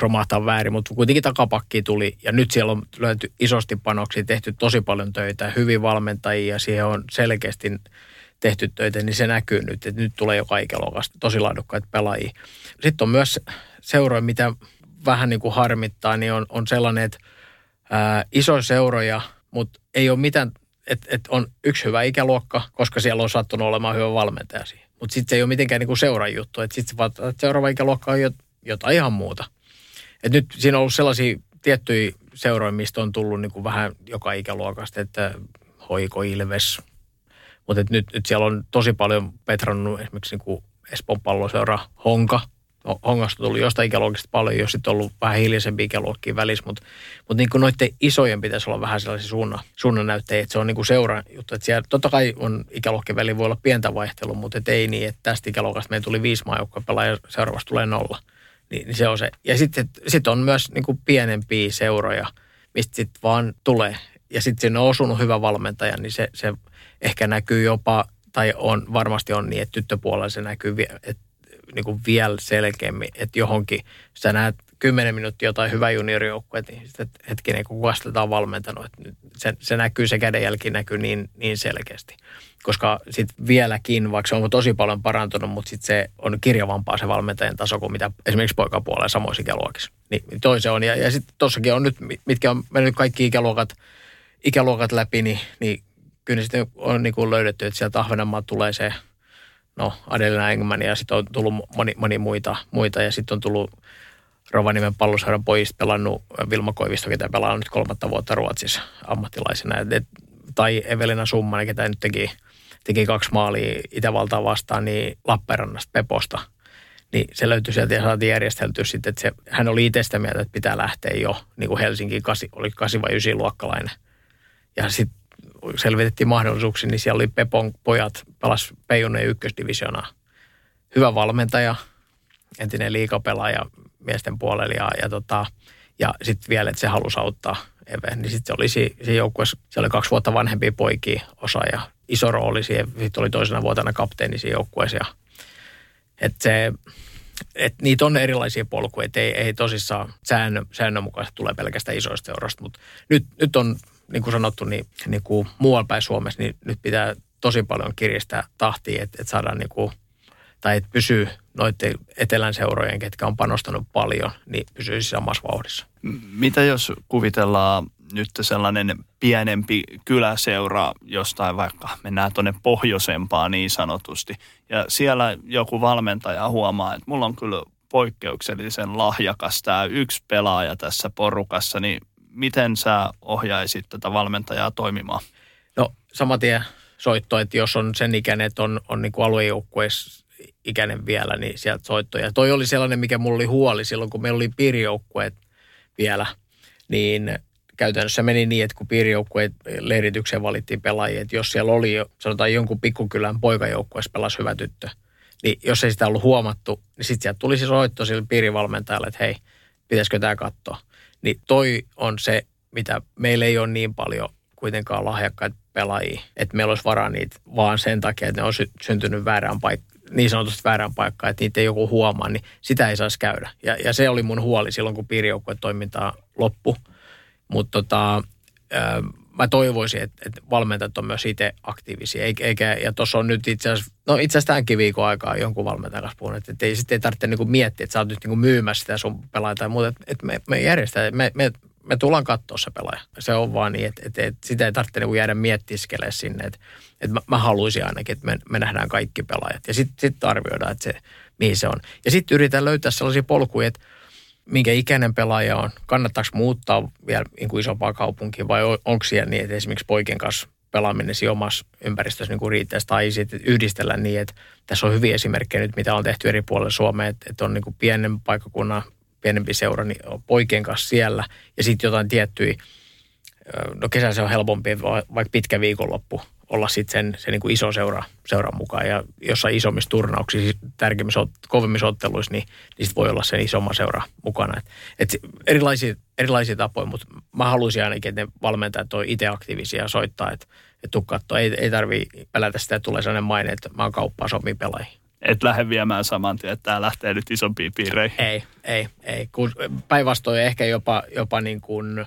romahtaa väärin, mutta kuitenkin takapakki tuli. Ja nyt siellä on löyty isosti panoksia, tehty tosi paljon töitä, hyvin valmentajia, ja siihen on selkeästi tehty töitä, niin se näkyy nyt, että nyt tulee joka ikäluokasta tosi laadukkaita pelaajia. Sitten on myös seuroja, mitä vähän niin kuin harmittaa, niin on, on sellainen, että ää, isoja seuroja, mutta ei ole mitään, että et on yksi hyvä ikäluokka, koska siellä on sattunut olemaan hyvä valmentaja siihen. Mutta sitten se ei ole mitenkään niin kuin seuran juttu, että sitten seuraava ikäluokka on jotain ihan muuta. Et nyt siinä on ollut sellaisia tiettyjä seuroja, mistä on tullut niin kuin vähän joka ikäluokasta, että Hoiko Ilves. Mutta nyt, nyt siellä on tosi paljon petrannut esimerkiksi niin kuin Espoon palloseura Honka. Hongasta tuli jostain ikäluokista paljon, jos sitten ollut vähän hiljaisempi ikäluokkiin välissä, mutta, mutta niin kuin noiden isojen pitäisi olla vähän sellaisia suunnan, suunnannäyttejä, että se on niin kuin seuran juttu. Että siellä totta kai on ikäluokkien väliin voi olla pientä vaihtelua, mutta et ei niin, että tästä ikäluokasta meillä tuli viisi maajoukkoa pelaa seuraavasta tulee nolla. Niin, niin se on se. Ja sitten sit on myös niin kuin pienempiä seuroja, mistä sitten vaan tulee. Ja sitten siinä on osunut hyvä valmentaja, niin se, se ehkä näkyy jopa, tai on varmasti on niin, että tyttöpuolella se näkyy, että niin kuin vielä selkeämmin, että johonkin, sä näet kymmenen minuuttia jotain hyvä juniorijoukkue, niin sitten hetkinen, kun kuvasta on valmentanut, että se, se näkyy, se kädenjälki näkyy niin, niin selkeästi. Koska sitten vieläkin, vaikka se on tosi paljon parantunut, mutta sitten se on kirjavampaa se valmentajan taso kuin mitä esimerkiksi poikapuolella samoissa ikäluokissa. Niin, niin toi se on. Ja, ja sitten tuossakin on nyt, mitkä on mennyt kaikki ikäluokat, ikäluokat läpi, niin, niin kyllä sitten on niin kuin löydetty, että sieltä Ahvenanmaa tulee se, no Adelina Engman ja sitten on tullut moni, moni muita, muita ja sitten on tullut Rovaniemen palloseuran pojista pelannut Vilma Koivisto, ketä pelaa nyt kolmatta vuotta Ruotsissa ammattilaisena. Et, et, tai Evelina Summanen, ketä nyt teki, teki kaksi maalia Itävaltaa vastaan, niin Lappeenrannasta Peposta. Niin se löytyi sieltä ja saatiin järjesteltyä sitten, että se, hän oli itse sitä mieltä, että pitää lähteä jo niin kuin Helsinkiin, kasi, oli 8 vai 9 luokkalainen. Ja sitten selvitettiin mahdollisuuksia, niin siellä oli Pepon pojat, pelas Peijunen ykkösdivisionaa. Hyvä valmentaja, entinen liikapelaaja, miesten puolella ja, ja, tota, ja sitten vielä, että se halusi auttaa Eve, niin sitten oli siinä joukkueessa, se oli kaksi vuotta vanhempia poikia osa ja iso rooli siihen, sitten oli toisena vuotena kapteeni siinä joukkueessa että se, et niitä on erilaisia polkuja, ei, ei tosissaan säännö, säännönmukaisesti tule pelkästään isoista seurasta, mutta nyt, nyt on, niin kuin sanottu, niin, niin kuin muualla päin Suomessa, niin nyt pitää tosi paljon kiristää tahtia, että, että saadaan niin kuin, tai että pysyy noiden etelän seurojen, ketkä on panostanut paljon, niin pysyisi samassa vauhdissa. Mitä jos kuvitellaan nyt sellainen pienempi kyläseura jostain vaikka mennään tuonne pohjoisempaan niin sanotusti. Ja siellä joku valmentaja huomaa, että mulla on kyllä poikkeuksellisen lahjakas tämä yksi pelaaja tässä porukassa, niin miten sä ohjaisit tätä valmentajaa toimimaan? No saman tien soitto, että jos on sen ikäinen, että on, on niin aluejoukkueessa ikäinen vielä, niin sieltä soittoja. Toi oli sellainen, mikä mulla oli huoli silloin, kun meillä oli piirijoukkueet vielä, niin käytännössä meni niin, että kun piirijoukkueet leiritykseen valittiin pelaajia, että jos siellä oli jo, sanotaan jonkun pikkukylän poikajoukkueessa pelasi hyvä tyttö, niin jos ei sitä ollut huomattu, niin sitten sieltä tuli se soitto sille piirivalmentajalle, että hei, pitäisikö tämä katsoa. Niin toi on se, mitä meillä ei ole niin paljon kuitenkaan lahjakkaita pelaajia, että meillä olisi varaa niitä vaan sen takia, että ne on syntynyt väärään paikkaan niin sanotusti väärään paikkaan, että niitä ei joku huomaa, niin sitä ei saisi käydä. Ja, ja se oli mun huoli silloin, kun piirijoukkueen toimintaa loppu. Mutta tota, mä toivoisin, että, että valmentajat on myös itse aktiivisia. Eikä, ja tuossa on nyt itse asiassa, no itse asiassa tämänkin viikon aikaa jonkun valmentajan kanssa puhunut, että ei, sitten ei tarvitse niinku miettiä, että sä oot nyt niinku myymässä sitä sun pelaajaa tai muuta. Että, että me, me järjestetään, me, me, me tullaan katsoa se pelaaja. Se on vaan niin, että, että, että sitä ei tarvitse niinku jäädä miettiskelee sinne. Että, että mä, mä haluaisin ainakin, että me, me nähdään kaikki pelaajat. Ja sitten sit arvioidaan, että se, mihin se on. Ja sitten yritetään löytää sellaisia polkuja, että minkä ikäinen pelaaja on, kannattaako muuttaa vielä niin kuin isompaa kaupunkiin vai onko siellä niin, että esimerkiksi poikien kanssa pelaaminen siinä omassa ympäristössä niin kuin tai sitten yhdistellä niin, että tässä on hyviä esimerkkejä nyt, mitä on tehty eri puolilla Suomea, että, että on niin kuin pienen paikkakunnan pienempi seura niin poikien kanssa siellä. Ja sitten jotain tiettyjä, no kesä se on helpompi, vaikka pitkä viikonloppu olla sitten sen, se niin kuin iso seura, seuran mukaan. Ja jossain isommissa turnauksissa, tärkeimmissä, kovimmissa otteluissa, niin, niin sit voi olla sen isomman seura mukana. Et, et erilaisia, erilaisia tapoja, mutta mä haluaisin ainakin, että ne valmentajat on itse aktiivisia ja soittaa, että et tuu katsoa. Ei, ei tarvi pelätä sitä, että tulee sellainen maine, että mä oon kauppaa sopii pelaajia. Et lähde viemään saman tien, että tämä lähtee nyt isompiin piireihin. Ei, ei, ei. Päinvastoin ehkä jopa, jopa niin kuin –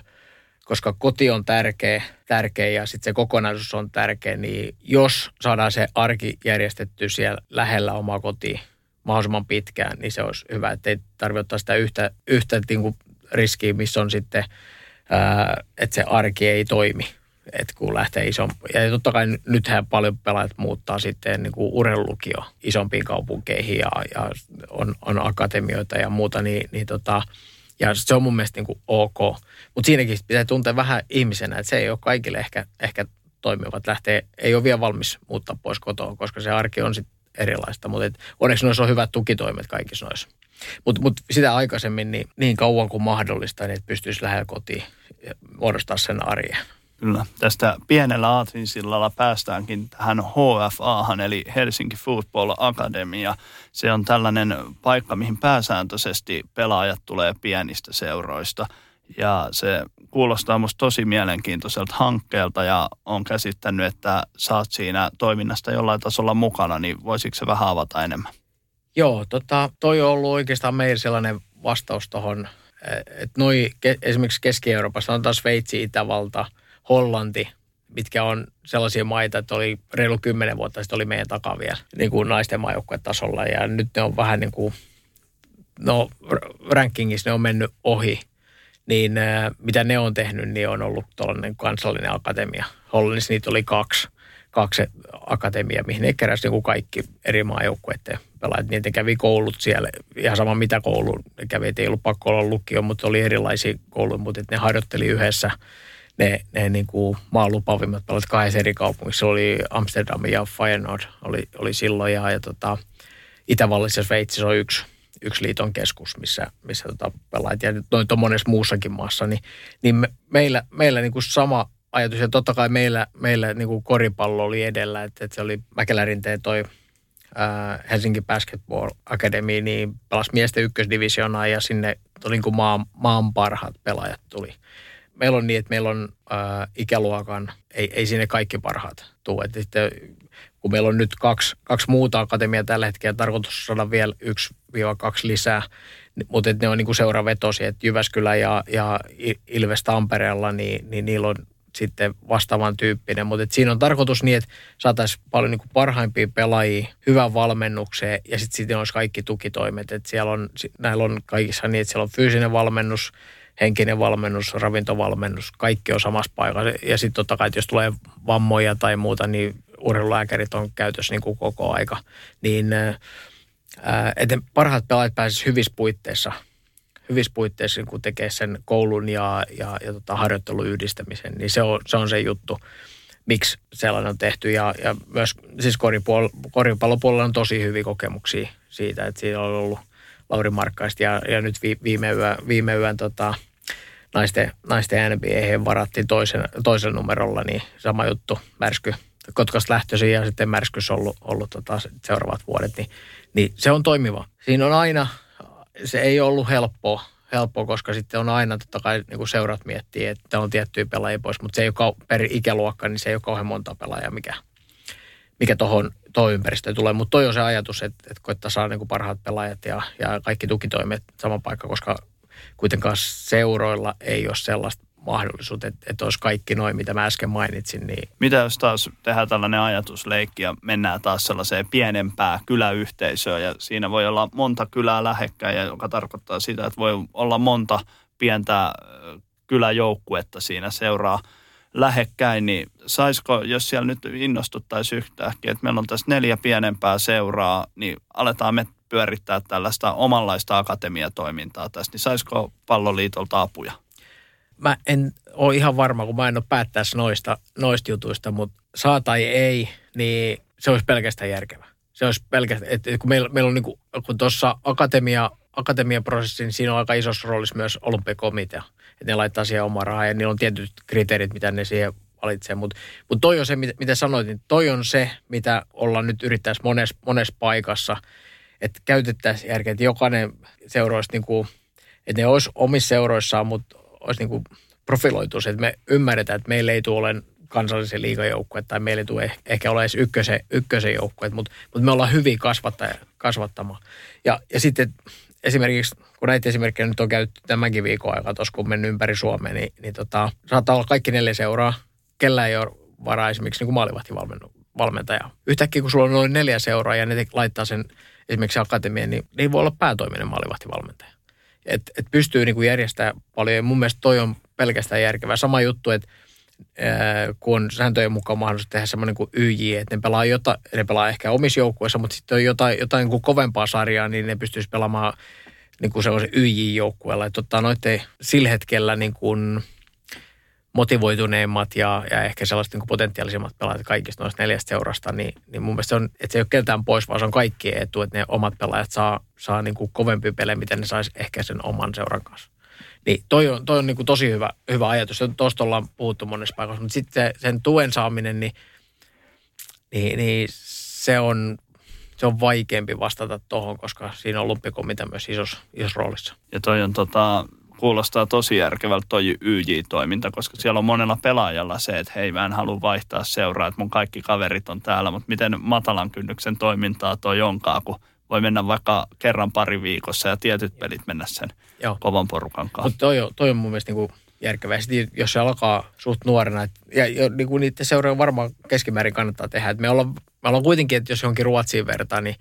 koska koti on tärkeä, tärkeä ja sitten se kokonaisuus on tärkeä, niin jos saadaan se arki järjestetty siellä lähellä omaa kotia mahdollisimman pitkään, niin se olisi hyvä, että ei tarvitse ottaa sitä yhtä, yhtä niin riskiä, missä on sitten, ää, että se arki ei toimi että kun lähtee iso, ja totta kai nythän paljon pelaajat muuttaa sitten niin kuin urheilulukio isompiin kaupunkeihin ja, ja on, on akatemioita ja muuta, niin, niin tota, ja se on mun mielestä niin kuin ok. Mutta siinäkin pitää tuntea vähän ihmisenä, että se ei ole kaikille ehkä, ehkä toimivat. Lähtee, ei ole vielä valmis muuttaa pois kotoa, koska se arki on sitten erilaista. Mutta onneksi noissa on hyvät tukitoimet kaikissa noissa. Mutta mut sitä aikaisemmin niin, niin kauan kuin mahdollista, niin että pystyisi lähellä kotiin muodostaa sen arjen. Kyllä. Tästä pienellä Aatvinsillalla päästäänkin tähän HFAhan, eli Helsinki Football Academia. Se on tällainen paikka, mihin pääsääntöisesti pelaajat tulee pienistä seuroista. Ja se kuulostaa musta tosi mielenkiintoiselta hankkeelta ja on käsittänyt, että saat siinä toiminnasta jollain tasolla mukana, niin voisiko se vähän avata enemmän? Joo, tota, toi on ollut oikeastaan meidän sellainen vastaus tuohon, että noi esimerkiksi Keski-Euroopassa on taas Sveitsi, Itävalta – Hollanti, mitkä on sellaisia maita, että oli reilu kymmenen vuotta sitten oli meidän takaa vielä niin kuin naisten tasolla ja nyt ne on vähän niin kuin, no rankingissa ne on mennyt ohi, niin äh, mitä ne on tehnyt, niin on ollut tuollainen kansallinen akatemia. Hollannissa niitä oli kaksi, kaksi akatemia, mihin ne keräsi niin kuin kaikki eri maajoukkueiden pelaajat. Niitä kävi koulut siellä, ihan sama mitä koulu ne kävi, ei ollut pakko olla lukio, mutta oli erilaisia kouluja, mutta ne harjoitteli yhdessä – ne, ne niin kuin maan lupavimmat pelit kahdessa eri kaupungissa. oli Amsterdam ja Feyenoord oli, oli silloin ja, ja tota, Itävallissa ja Sveitsissä on yksi, yksi liiton keskus, missä, missä tota pelaat. Ja noin monessa muussakin maassa, niin, niin me, meillä, meillä niin kuin sama ajatus. Ja totta kai meillä, meillä niin kuin koripallo oli edellä, että, että se oli Mäkelärinteen toi ää, Helsinki Basketball Academy, niin pelasi miesten ykkösdivisioonaa ja sinne tuli niin kuin maan, maan parhaat pelaajat tuli – meillä on niin, että meillä on ää, ikäluokan, ei, ei sinne kaikki parhaat tule. Että sitten, kun meillä on nyt kaksi, kaksi muuta akatemiaa tällä hetkellä, tarkoitus saada vielä yksi kaksi lisää, mutta ne on niin kuin seuravetosia, että Jyväskylä ja, ja Ilves Tampereella, niin, niin niillä on sitten vastaavan tyyppinen. Mutta siinä on tarkoitus niin, että saataisiin paljon niin parhaimpia pelaajia hyvän valmennukseen ja sitten sitten olisi kaikki tukitoimet. Että siellä on, näillä on kaikissa niin, että siellä on fyysinen valmennus, henkinen valmennus, ravintovalmennus, kaikki on samassa paikassa. Ja sitten totta kai, että jos tulee vammoja tai muuta, niin urheilulääkärit on käytössä niin kuin koko aika. Niin että parhaat pelaajat pääsisivät hyvissä puitteissa, hyvissä puitteissa kun tekee sen koulun ja, ja, ja tota, harjoittelun yhdistämisen, niin se on, se on se juttu miksi sellainen on tehty. Ja, ja myös siis koripallopuolella on tosi hyviä kokemuksia siitä, että siinä on ollut Lauri Markkaista ja, ja nyt vi, viime yön, viime yön tota, naisten, naisten NBA varattiin toisen, toisen numerolla, niin sama juttu, Märsky Kotkasta lähtöisin ja sitten Märskys ollut, ollut tota, seuraavat vuodet, niin, niin, se on toimiva. Siinä on aina, se ei ollut helppoa, helppoa koska sitten on aina totta kai niin seurat miettii, että on tiettyjä pelaajia pois, mutta se ei ole per ikäluokka, niin se ei ole kauhean monta pelaajaa, mikä, mikä tuohon tuo ympäristö tulee. Mutta toi on se ajatus, että, että koittaa saada niin parhaat pelaajat ja, ja kaikki tukitoimet sama paikka, koska kuitenkaan seuroilla ei ole sellaista mahdollisuutta, että, että olisi kaikki noin, mitä mä äsken mainitsin. Niin... Mitä jos taas tehdään tällainen ajatusleikki ja mennään taas sellaiseen pienempään kyläyhteisöön ja siinä voi olla monta kylää lähekkäin, joka tarkoittaa sitä, että voi olla monta pientä kyläjoukkuetta siinä seuraa lähekkäin, niin saisiko, jos siellä nyt innostuttaisiin yhtäkkiä, että meillä on tässä neljä pienempää seuraa, niin aletaan me pyörittää tällaista omanlaista akatemiatoimintaa tässä, niin saisiko palloliitolta apuja? Mä en ole ihan varma, kun mä en ole päättäessä noista, noista jutuista, mutta saa tai ei, niin se olisi pelkästään järkevä. Se olisi pelkästään, että kun meillä, meillä on niin kuin, kun tuossa akatemia, akatemiaprosessin, niin siinä on aika isossa roolissa myös olympiakomitea. Että ne laittaa siihen omaa rahaa ja niillä on tietyt kriteerit, mitä ne siihen valitsee. Mutta mut toi on se, mitä, mitä sanoit, niin toi on se, mitä ollaan nyt yrittäessä monessa mones paikassa – että käytettäisiin järkeä, että jokainen seura olisi niin kuin, että ne olisi omissa seuroissaan, mutta olisi niin kuin profiloitus, että me ymmärretään, että meillä ei tule kansallisen liigajoukkueet tai meillä ei tule ehkä ole edes ykkösen, ykkösen joukkueet, mutta, mutta me ollaan hyvin kasvattaja, kasvattama. Ja, ja sitten, esimerkiksi, kun näitä esimerkkejä nyt on käytetty tämänkin viikon aikaa, tuossa kun mennyt ympäri Suomea, niin, niin tota, saattaa olla kaikki neljä seuraa. Kellä ei ole varaa esimerkiksi niin maalivahtivalmentaja. Yhtäkkiä kun sulla on noin neljä seuraa ja ne laittaa sen esimerkiksi akatemian, niin ne ei voi olla päätoiminen maalivahtivalmentaja. Et, et pystyy niin kuin järjestämään paljon ja mun mielestä toi on pelkästään järkevää. Sama juttu, että kun on sääntöjen mukaan mahdollista tehdä semmoinen kuin YJ, että ne pelaa, jota, ne pelaa ehkä omissa joukkueissa, mutta sitten on jotain, jotain kuin kovempaa sarjaa, niin ne pystyisi pelaamaan niin kuin sellaisen YJ-joukkueella. Että ottaa noiden sillä hetkellä niin kuin motivoituneimmat ja, ja ehkä sellaiset niin kuin potentiaalisimmat pelaajat kaikista noista neljästä seurasta, niin, niin mun mielestä se on, että se ei ole keltään pois, vaan se on kaikkien etu, että ne omat pelaajat saa, saa niin kuin kovempi pelejä, miten ne saisi ehkä sen oman seuran kanssa. Niin toi on, toi on niin kuin tosi hyvä, hyvä ajatus. Tuosta ollaan puhuttu monessa paikassa, mutta sitten sen tuen saaminen, niin, niin, niin se, on, se on vaikeampi vastata tuohon, koska siinä on lumpikomitea myös isossa, isossa roolissa. Ja toi on tota, kuulostaa tosi järkevältä toi YJ-toiminta, koska siellä on monella pelaajalla se, että hei mä en halua vaihtaa seuraa, että mun kaikki kaverit on täällä, mutta miten matalan kynnyksen toimintaa toi onkaan, kun voi mennä vaikka kerran pari viikossa ja tietyt pelit mennä sen Joo. kovan porukan kanssa. Mutta toi, on, toi on mun mielestä niinku järkevää. Sitten jos se alkaa suht nuorena, et, ja, ja niin kuin niiden seuroja varmaan keskimäärin kannattaa tehdä. Et me, ollaan, me ollaan kuitenkin, että jos johonkin Ruotsiin vertaa, niin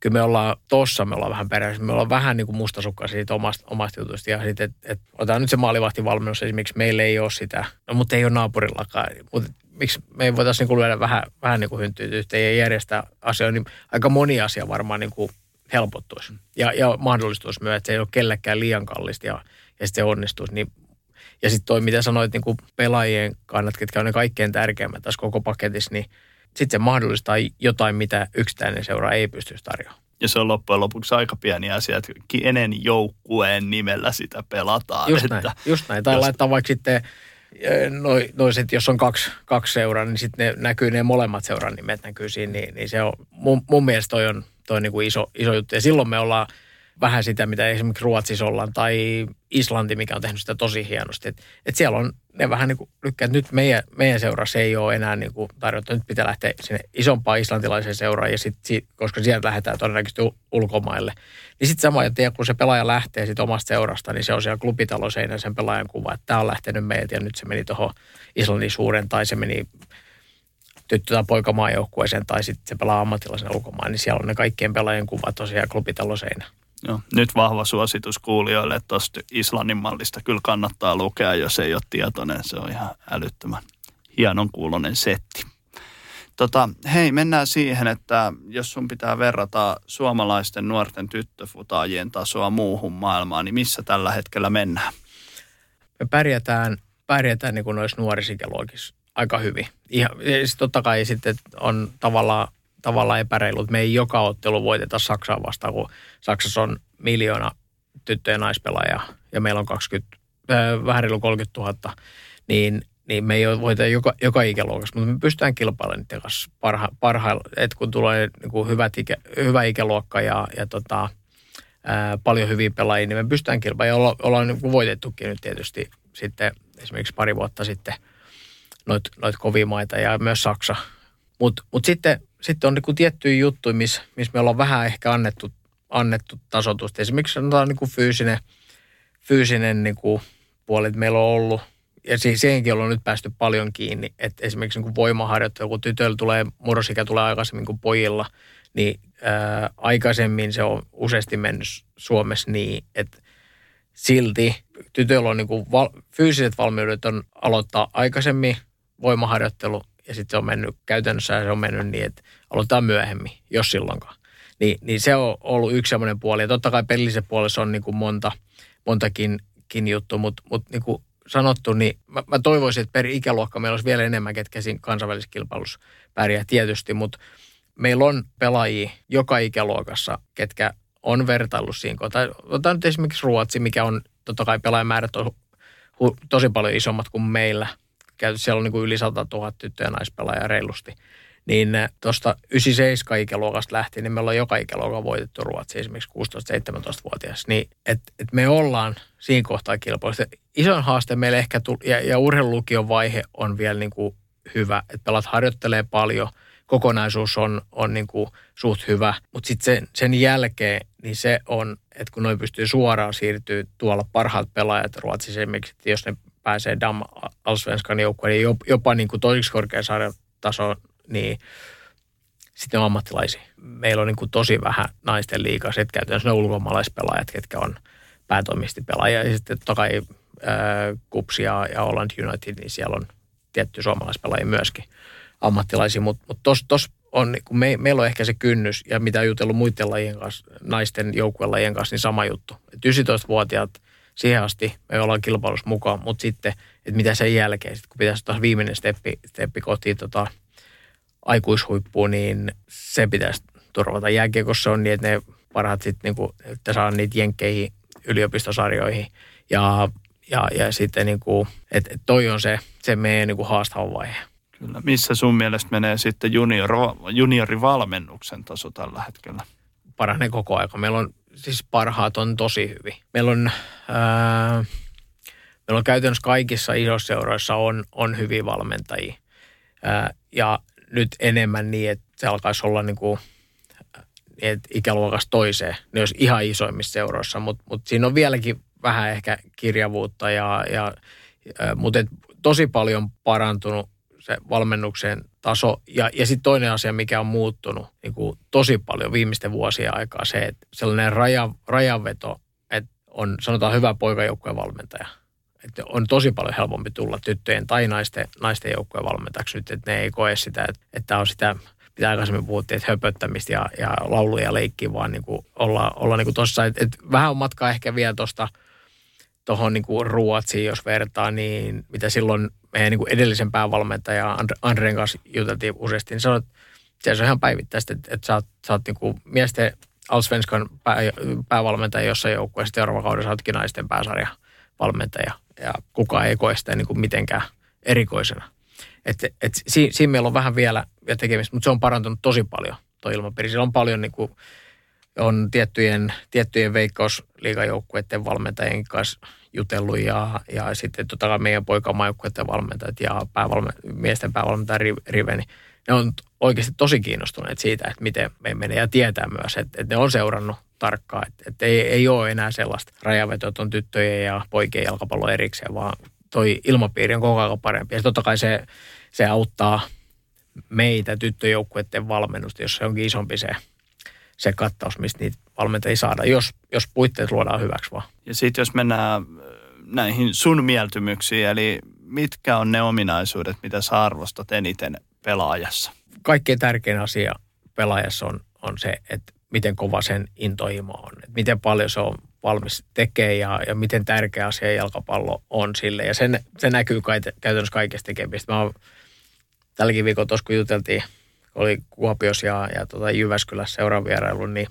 kyllä me ollaan tossa, me ollaan vähän perässä. Me ollaan vähän niin kuin mustasukkaisia siitä omasta, omasta jutusta. Ja sitten, että et, otetaan nyt se maalivahtivalmennus esimerkiksi, meillä ei ole sitä, no mutta ei ole naapurillakaan. Mutta miksi me ei voitaisiin niin lyödä vähän, vähän niin kuin hynttyyt yhteen ja järjestää asioita, niin aika moni asia varmaan niin kuin helpottuisi. Ja, ja mahdollistuisi myös, että se ei ole kellekään liian kallista ja, ja sitten se onnistuisi. Niin, ja sitten toi, mitä sanoit niin kuin pelaajien kannat, ketkä on ne kaikkein tärkeimmät tässä koko paketissa, niin sitten se mahdollistaa jotain, mitä yksittäinen seura ei pystyisi tarjoamaan. Ja se on loppujen lopuksi aika pieni asia, että kenen joukkueen nimellä sitä pelataan. Just näin, että, just näin. Tai jos... laittaa vaikka sitten noi, noi sit, jos on kaksi, kaksi seuraa, niin sitten ne näkyy ne molemmat seuran nimet näkyy siinä, niin, niin se on, mun, mun mielestä toi on, toi niin kuin iso, iso juttu. Ja silloin me ollaan vähän sitä, mitä esimerkiksi Ruotsissa ollaan, tai Islanti, mikä on tehnyt sitä tosi hienosti. Että et siellä on ne vähän niin kuin lykkää, että nyt meidän, meidän seurassa ei ole enää niin kuin tarjota, nyt pitää lähteä sinne isompaan islantilaiseen seuraan, ja sit, sit, koska sieltä lähdetään todennäköisesti ulkomaille. Niin sitten sama, että kun se pelaaja lähtee sit omasta seurasta, niin se on siellä klubitaloseinä sen pelaajan kuva, että tämä on lähtenyt meiltä, ja nyt se meni tuohon Islannin suuren, tai se meni tyttö- tai poikamaajoukkueeseen, tai sitten se pelaa ammattilaisen ulkomaan, niin siellä on ne kaikkien pelaajien kuvat tosiaan klubitaloseinä. Joo, nyt vahva suositus kuulijoille, että tuosta Islannin mallista kyllä kannattaa lukea, jos ei ole tietoinen. Se on ihan älyttömän hienon kuulonen setti. Tota, hei, mennään siihen, että jos sun pitää verrata suomalaisten nuorten tyttöfutaajien tasoa muuhun maailmaan, niin missä tällä hetkellä mennään? Me pärjätään, pärjätään niin kuin noissa nuorisikäluokissa aika hyvin. Ihan, siis totta kai sitten on tavallaan tavallaan epäreilut. Me ei joka ottelu voiteta Saksaa vastaan, kun Saksassa on miljoona tyttöjä ja naispelaajaa ja meillä on 20, äh, vähän reilu 30 000, niin, niin me ei voiteta joka, joka ikäluokassa, mutta me pystytään kilpailemaan niiden kanssa parha, parhailla, että kun tulee niin kuin hyvät ikä, hyvä ikäluokka ja, ja tota, ää, paljon hyviä pelaajia, niin me pystytään kilpailemaan ja olla, ollaan niin kuin voitettukin nyt tietysti sitten esimerkiksi pari vuotta sitten noit kovia maita ja myös Saksa. Mutta mut sitten sitten on niin tiettyjä juttuja, missä miss me ollaan vähän ehkä annettu, annettu tasotusta. Esimerkiksi sanotaan niin kuin fyysinen, fyysinen niin kuin puoli, että meillä on ollut, ja siihenkin ollaan nyt päästy paljon kiinni, että esimerkiksi niin kuin voimaharjoittelu, kun tytöllä tulee, murrosikä tulee aikaisemmin kuin pojilla, niin ää, aikaisemmin se on useasti mennyt Suomessa niin, että silti tytöllä on niin kuin val, fyysiset valmiudet on aloittaa aikaisemmin voimaharjoittelu ja sitten se on mennyt käytännössä se on mennyt niin, että aloitetaan myöhemmin, jos silloinkaan. Niin, niin se on ollut yksi semmoinen puoli. Ja totta kai pelillisen puolessa on niin kuin monta, montakin juttu, mutta, mutta niin kuin sanottu, niin mä, mä toivoisin, että per ikäluokka meillä olisi vielä enemmän, ketkä siinä kansainvälisessä kilpailussa pärjää tietysti, mutta meillä on pelaajia joka ikäluokassa, ketkä on vertaillut siinä. Otetaan nyt esimerkiksi Ruotsi, mikä on totta kai pelaajamäärät on tosi paljon isommat kuin meillä – käytössä siellä on niin kuin yli 100 000 tyttöjä ja naispelaajaa reilusti. Niin tuosta 97 ikäluokasta lähtien, niin me ollaan joka ikäluokan voitettu Ruotsi, esimerkiksi 16-17-vuotias. Niin, että et me ollaan siinä kohtaa kilpailussa. Isoin haaste meille ehkä, tuli, ja, ja urheilulukion vaihe on vielä niin kuin hyvä, että pelat harjoittelee paljon, kokonaisuus on, on niin kuin suht hyvä. Mutta sitten sen, sen jälkeen, niin se on, että kun noin pystyy suoraan siirtyä tuolla parhaat pelaajat Ruotsissa esimerkiksi, että jos ne pääsee Dam Allsvenskan joukkueen, niin jopa, jopa niin kuin toisiksi korkean sarjan taso, niin sitten on ammattilaisia. Meillä on niin kuin tosi vähän naisten liikaa, että käytännössä ne ulkomaalaispelaajat, ketkä on päätoimistipelaajia. Ja sitten totta kai Kups ja, ja Holland United, niin siellä on tietty suomalaispelaajia myöskin ammattilaisia, mutta mut tuossa tos on, kun me, meillä on ehkä se kynnys, ja mitä jutellut muiden lajien kanssa, naisten joukkueen lajien kanssa, niin sama juttu. Et 19-vuotiaat siihen asti me ollaan kilpailussa mukaan, mutta sitten, että mitä sen jälkeen, sit kun pitäisi taas viimeinen steppi, steppi kohti tota, aikuishuippuun, niin se pitäisi turvata. Jääkiekossa on niin, että ne parhaat sitten, niin kuin, että saa niitä jenkkeihin yliopistosarjoihin. Ja, ja, ja sitten, niin kuin, että toi on se, se meidän niin kuin haastava vaihe. Kyllä. Missä sun mielestä menee sitten junior, juniorivalmennuksen taso tällä hetkellä? Paranee koko aika. Meillä on siis parhaat on tosi hyvin. Meillä on, ää, meillä on käytännössä kaikissa isoissa seuroissa on, on hyviä valmentajia. Ää, ja nyt enemmän niin, että se alkaisi olla niin kuin, että ikäluokasta toiseen. Ne olisi ihan isoimmissa seuroissa, mutta, mutta siinä on vieläkin vähän ehkä kirjavuutta, ja, ja, mutta et tosi paljon parantunut se valmennuksen taso. Ja, ja sitten toinen asia, mikä on muuttunut niin kuin tosi paljon viimeisten vuosien aikaa, se, että sellainen raja, rajanveto, että on sanotaan hyvä poikajoukkueen valmentaja. Että on tosi paljon helpompi tulla tyttöjen tai naisten, naisten joukkueen valmentajaksi nyt, että ne ei koe sitä, että, että on sitä mitä aikaisemmin puhuttiin, että höpöttämistä ja, ja lauluja ja leikkiä, vaan niin kuin olla, olla niin kuin tossa, että, että vähän on matkaa ehkä vielä tuosta tuohon niin Ruotsiin, jos vertaa, niin mitä silloin meidän niin edellisen päävalmentaja Andreen kanssa juteltiin useasti, niin sanoi, että se on ihan päivittäistä, että, että sä oot, sä oot niin kuin miesten Allsvenskan pää, päävalmentaja jossain joukkueessa, seuraava kauden sä ootkin naisten pääsarjavalmentaja ja kukaan ei koe sitä niin kuin mitenkään erikoisena. Et, et, siinä, siinä meillä on vähän vielä, vielä tekemistä, mutta se on parantunut tosi paljon tuo ilmapiiri. Siellä on paljon niin kuin, on tiettyjen, tiettyjen veikkausliigajoukkueiden valmentajien kanssa jutellut ja, ja sitten tota kai meidän poikamaajoukkueiden valmentajat ja päävalme, miesten päävalmentaja Rive, niin ne on oikeasti tosi kiinnostuneet siitä, että miten me menee ja tietää myös, että, että ne on seurannut tarkkaan, että, että ei, ei ole enää sellaista rajavetoa, on tyttöjen ja poikien jalkapallo erikseen, vaan toi ilmapiiri on koko ajan parempi. Ja totta kai se, se auttaa meitä tyttöjoukkueiden valmennusta, jos se onkin isompi se, se kattaus, mistä niitä valmentajia saada, jos, jos puitteet luodaan hyväksi vaan. Ja sitten jos mennään äh, näihin sun mieltymyksiin, eli mitkä on ne ominaisuudet, mitä sä arvostat eniten pelaajassa? Kaikkein tärkein asia pelaajassa on, on se, että miten kova sen intohimo on. Että miten paljon se on valmis tekee ja, ja miten tärkeä asia jalkapallo on sille. Ja sen, se näkyy kai, käytännössä kaikesta tekemistä. Mä oon, tälläkin viikolla tuossa kun juteltiin, oli Kuopios ja, ja tota Jyväskylässä seuraan vierailu, niin,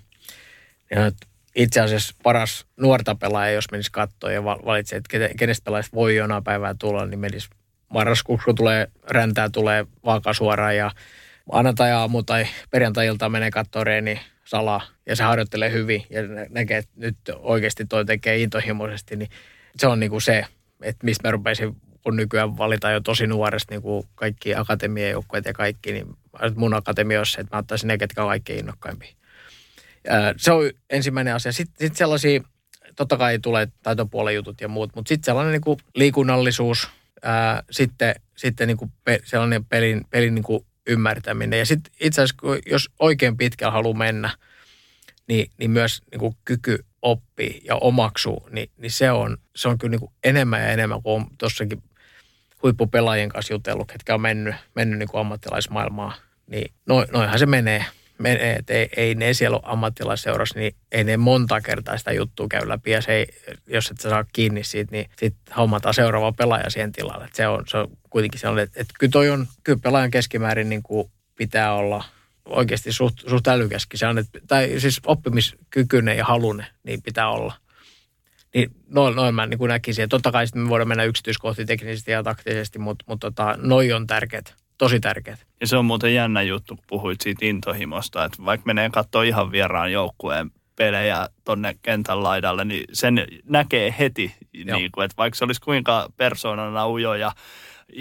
niin itse asiassa paras nuorta pelaaja, jos menisi katsoa ja valitsee, että kenestä pelaajista voi jonain päivää tulla, niin menisi marraskuussa, kun tulee räntää, tulee vaaka suoraan ja maanantai aamu tai perjantai-ilta menee katsoa reeni salaa ja se harjoittelee hyvin ja näkee, että nyt oikeasti toi tekee intohimoisesti, niin se on niin kuin se, että mistä mä rupeisin, kun nykyään valitaan jo tosi nuoresta niin kuin kaikki akatemiajoukkueet ja kaikki, niin mun se, että mä ottaisin ne, ketkä on kaikkein innokkaimpia. Se on ensimmäinen asia. Sitten sit sellaisia, totta kai tulee taitopuolen jutut ja muut, mutta sitten sellainen niin kuin liikunnallisuus, ää, sitten, sitten niin kuin pe, sellainen pelin, pelin niin kuin ymmärtäminen. Ja sitten itse asiassa, jos oikein pitkällä haluaa mennä, niin, niin myös niin kuin kyky oppii ja omaksuu, niin, niin se, on, se on kyllä niin kuin enemmän ja enemmän kuin on tuossakin huippupelaajien kanssa jutellut, ketkä on mennyt, mennyt niin kuin ammattilaismaailmaan. Niin no, noinhan se menee menee, että ei, ei ne siellä ole ammattilaisseurassa, niin ei ne monta kertaa sitä juttua käy läpi. Ja se ei, jos et saa kiinni siitä, niin sitten hommataan seuraava pelaaja siihen tilalle. Et se, on, se on kuitenkin sellainen, että, että kyllä toi on, kyllä pelaajan keskimäärin niin kuin pitää olla oikeasti suht, suht älykäskin. Se on, että, tai siis oppimiskykyinen ja halunen, niin pitää olla. Niin noin, noin mä niin kuin näkisin. Ja totta kai sitten me voidaan mennä yksityiskohtiin teknisesti ja taktisesti, mutta, mutta tota, noin on tärkeät tosi tärkeät. Ja se on muuten jännä juttu, kun puhuit siitä intohimosta, että vaikka menee katsoa ihan vieraan joukkueen pelejä tonne kentän laidalle, niin sen näkee heti, niin kuin, että vaikka se olisi kuinka persoonana ujo ja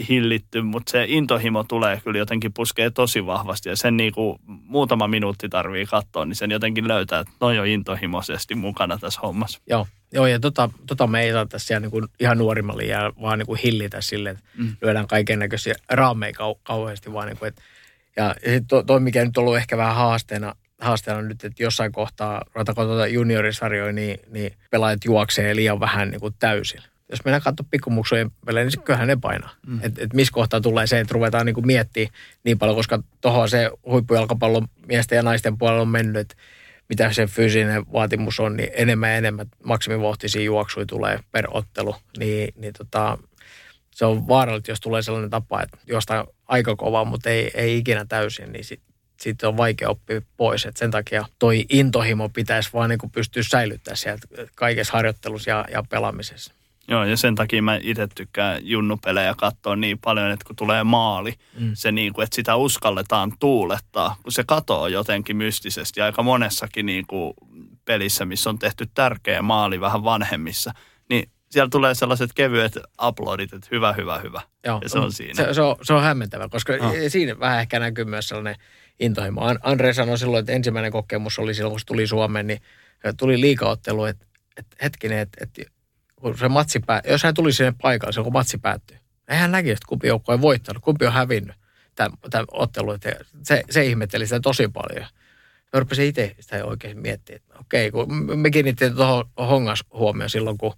hillitty, mutta se intohimo tulee kyllä jotenkin puskee tosi vahvasti ja sen niin kuin muutama minuutti tarvii katsoa, niin sen jotenkin löytää, että noi on intohimoisesti mukana tässä hommassa. Joo, Joo ja tota, tota me ei saa tässä niin kuin ihan nuorimmalle jää, vaan niin kuin hillitä silleen, että mm. lyödään kaiken näköisiä raameja kau- kauheasti vaan niin kuin, että ja, ja sitten to, toi, mikä nyt on ollut ehkä vähän haasteena, haasteena nyt, että jossain kohtaa, ruvetaanko tuota juniorisarjoja, niin, niin pelaajat juoksee liian vähän niin kuin täysillä jos mennään katsomaan pikkumuksujen pelejä, niin kyllähän ne painaa. Mm. Että et missä kohtaa tulee se, että ruvetaan niin miettimään niin paljon, koska tuohon se huippujalkapallon miesten ja naisten puolella on mennyt, että mitä se fyysinen vaatimus on, niin enemmän ja enemmän maksimivohtisia juoksuja tulee per ottelu. Niin, niin tota, se on vaarallista, jos tulee sellainen tapa, että jostain aika kovaa, mutta ei, ei ikinä täysin, niin sit, siitä on vaikea oppia pois. Et sen takia toi intohimo pitäisi vaan niin pystyä säilyttämään sieltä kaikessa harjoittelussa ja, ja pelaamisessa. Joo, ja sen takia mä itse tykkään junnupelejä katsoa niin paljon, että kun tulee maali, mm. se niin kuin, että sitä uskalletaan tuulettaa, kun se katoo jotenkin mystisesti. Aika monessakin niin kuin pelissä, missä on tehty tärkeä maali vähän vanhemmissa, niin siellä tulee sellaiset kevyet uploadit, että hyvä, hyvä, hyvä. Joo, ja se on siinä. Se, se, on, se on hämmentävä, koska oh. siinä vähän ehkä näkyy myös sellainen intohimo. Andre sanoi silloin, että ensimmäinen kokemus oli silloin, kun se tuli Suomeen, niin tuli liikaottelu, että, että hetkinen, että, että kun se matsi pää, jos hän tuli sinne paikalle, se kun matsi päättyy, eihän näki, että kumpi joukko on voittanut, kumpi on hävinnyt tämän, tämän ottelun. Se, se ihmetteli sitä tosi paljon. Mä rupesin itse sitä oikein miettimään, että okei, kun me kiinnitin tuohon hongas huomioon silloin, kun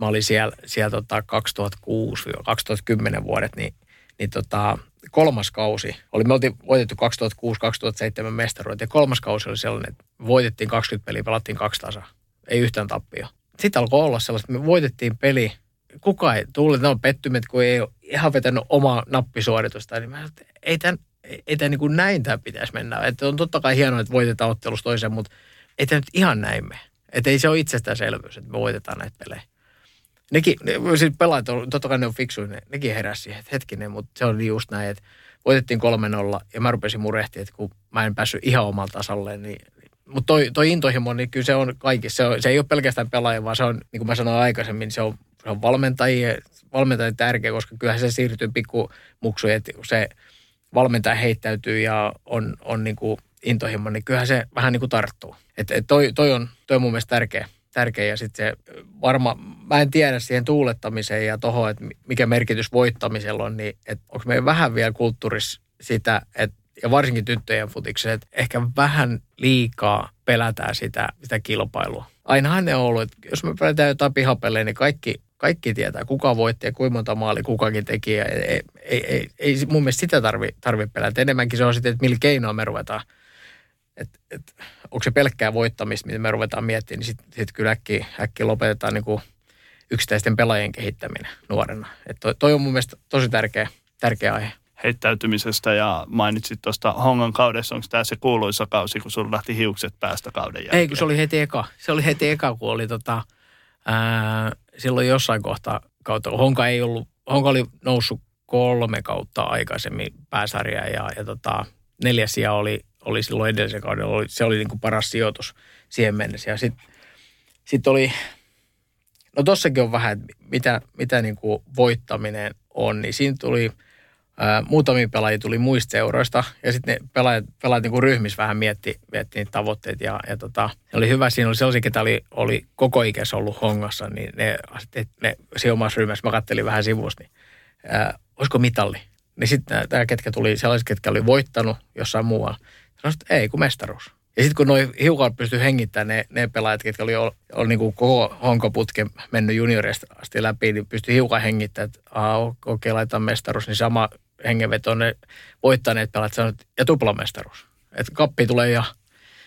mä olin siellä, siellä tota 2006-2010 vuodet, niin, niin tota, kolmas kausi, oli, me oltiin voitettu 2006-2007 mestaruudet, ja kolmas kausi oli sellainen, että voitettiin 20 peliä, pelattiin kaksi tasaa, ei yhtään tappia sitten alkoi olla sellaista, me voitettiin peli. Kuka ei tullut, ne on pettymet, kun ei ole ihan vetänyt omaa nappisuoritusta. Niin mä että ei tämän, ei tämän niin kuin näin tämä pitäisi mennä. Että on totta kai hienoa, että voitetaan ottelusta toiseen, mutta ei tämä nyt ihan näin mene. Että ei se ole itsestäänselvyys, että me voitetaan näitä pelejä. Nekin, ne, siis pelaajat, on, totta kai ne on fiksuja, ne, nekin heräsi siihen, että hetkinen, mutta se on just näin, että voitettiin 3-0 ja mä rupesin murehtimaan, että kun mä en päässyt ihan omalta tasalle, niin mutta toi, toi intohimo, niin kyllä se on kaikissa. Se, on, se ei ole pelkästään pelaaja, vaan se on, niin kuin mä sanoin aikaisemmin, se on, se on valmentajien, valmentajien tärkeä, koska kyllähän se siirtyy pikkumuksuun, että kun se valmentaja heittäytyy ja on, on niin kuin intohimo, niin kyllähän se vähän niin kuin tarttuu. Et, et toi, toi, on, toi on mun mielestä tärkeä. tärkeä. Ja sitten se varma, mä en tiedä siihen tuulettamiseen ja tuohon, että mikä merkitys voittamisella on, niin onko meidän vähän vielä kulttuurissa sitä, että ja varsinkin tyttöjen futiksen, että ehkä vähän liikaa pelätään sitä, sitä kilpailua. Ainahan ne on ollut, että jos me pelätään jotain pihapelejä, niin kaikki, kaikki tietää, kuka voitti ja kuinka monta maali kukakin teki. Ja ei, ei, ei, ei mun mielestä sitä tarvi, tarvi pelätä. Enemmänkin se on sitten, että millä keinoa me ruvetaan. Et, et, onko se pelkkää voittamista, mitä me ruvetaan miettimään, niin sitten sit kyllä äkkiä, äkkiä lopetetaan niin kuin yksittäisten pelaajien kehittäminen nuorena. Et toi, toi on mun mielestä tosi tärkeä, tärkeä aihe heittäytymisestä ja mainitsit tuosta Hongan kaudessa, onko tämä se kuuluisa kausi, kun sulla lähti hiukset päästä kauden jälkeen? Ei, kun se oli heti eka. Se oli heti eka, kun oli tota, ää, silloin jossain kohtaa kautta. Honka ei ollut, Honka oli noussut kolme kautta aikaisemmin pääsarjaa ja, ja tota, neljäs sija oli, oli silloin edellisen kauden, oli, se oli niin kuin paras sijoitus siihen mennessä. Ja sitten sit oli, no tossakin on vähän, mitä, mitä niin kuin voittaminen on, niin siinä tuli – muutamia pelaajia tuli muista seuroista ja sitten ne pelaajat, pelaajat niin ryhmissä vähän mietti, mietti niitä tavoitteita ja, ja tota, oli hyvä, siinä oli sellaisia, ketä oli, oli koko ikässä ollut hongassa, niin ne, ne siinä omassa ryhmässä, mä kattelin vähän sivusta, niin ää, olisiko mitalli? Niin sitten nämä, ketkä tuli, sellaiset, ketkä oli voittanut jossain muualla, sanoivat, että ei, kun mestaruus. Ja sitten kun noin hiukan pystyi hengittämään ne, ne pelaajat, ketkä oli, oli, oli niin kuin koko honkoputken mennyt juniorista asti läpi, niin pystyi hiukan hengittämään, että okei, okay, laitetaan mestaruus, niin sama hengenveto ne voittaneet pelaajat sanoivat, ja tuplamestaruus. Että kappi tulee ja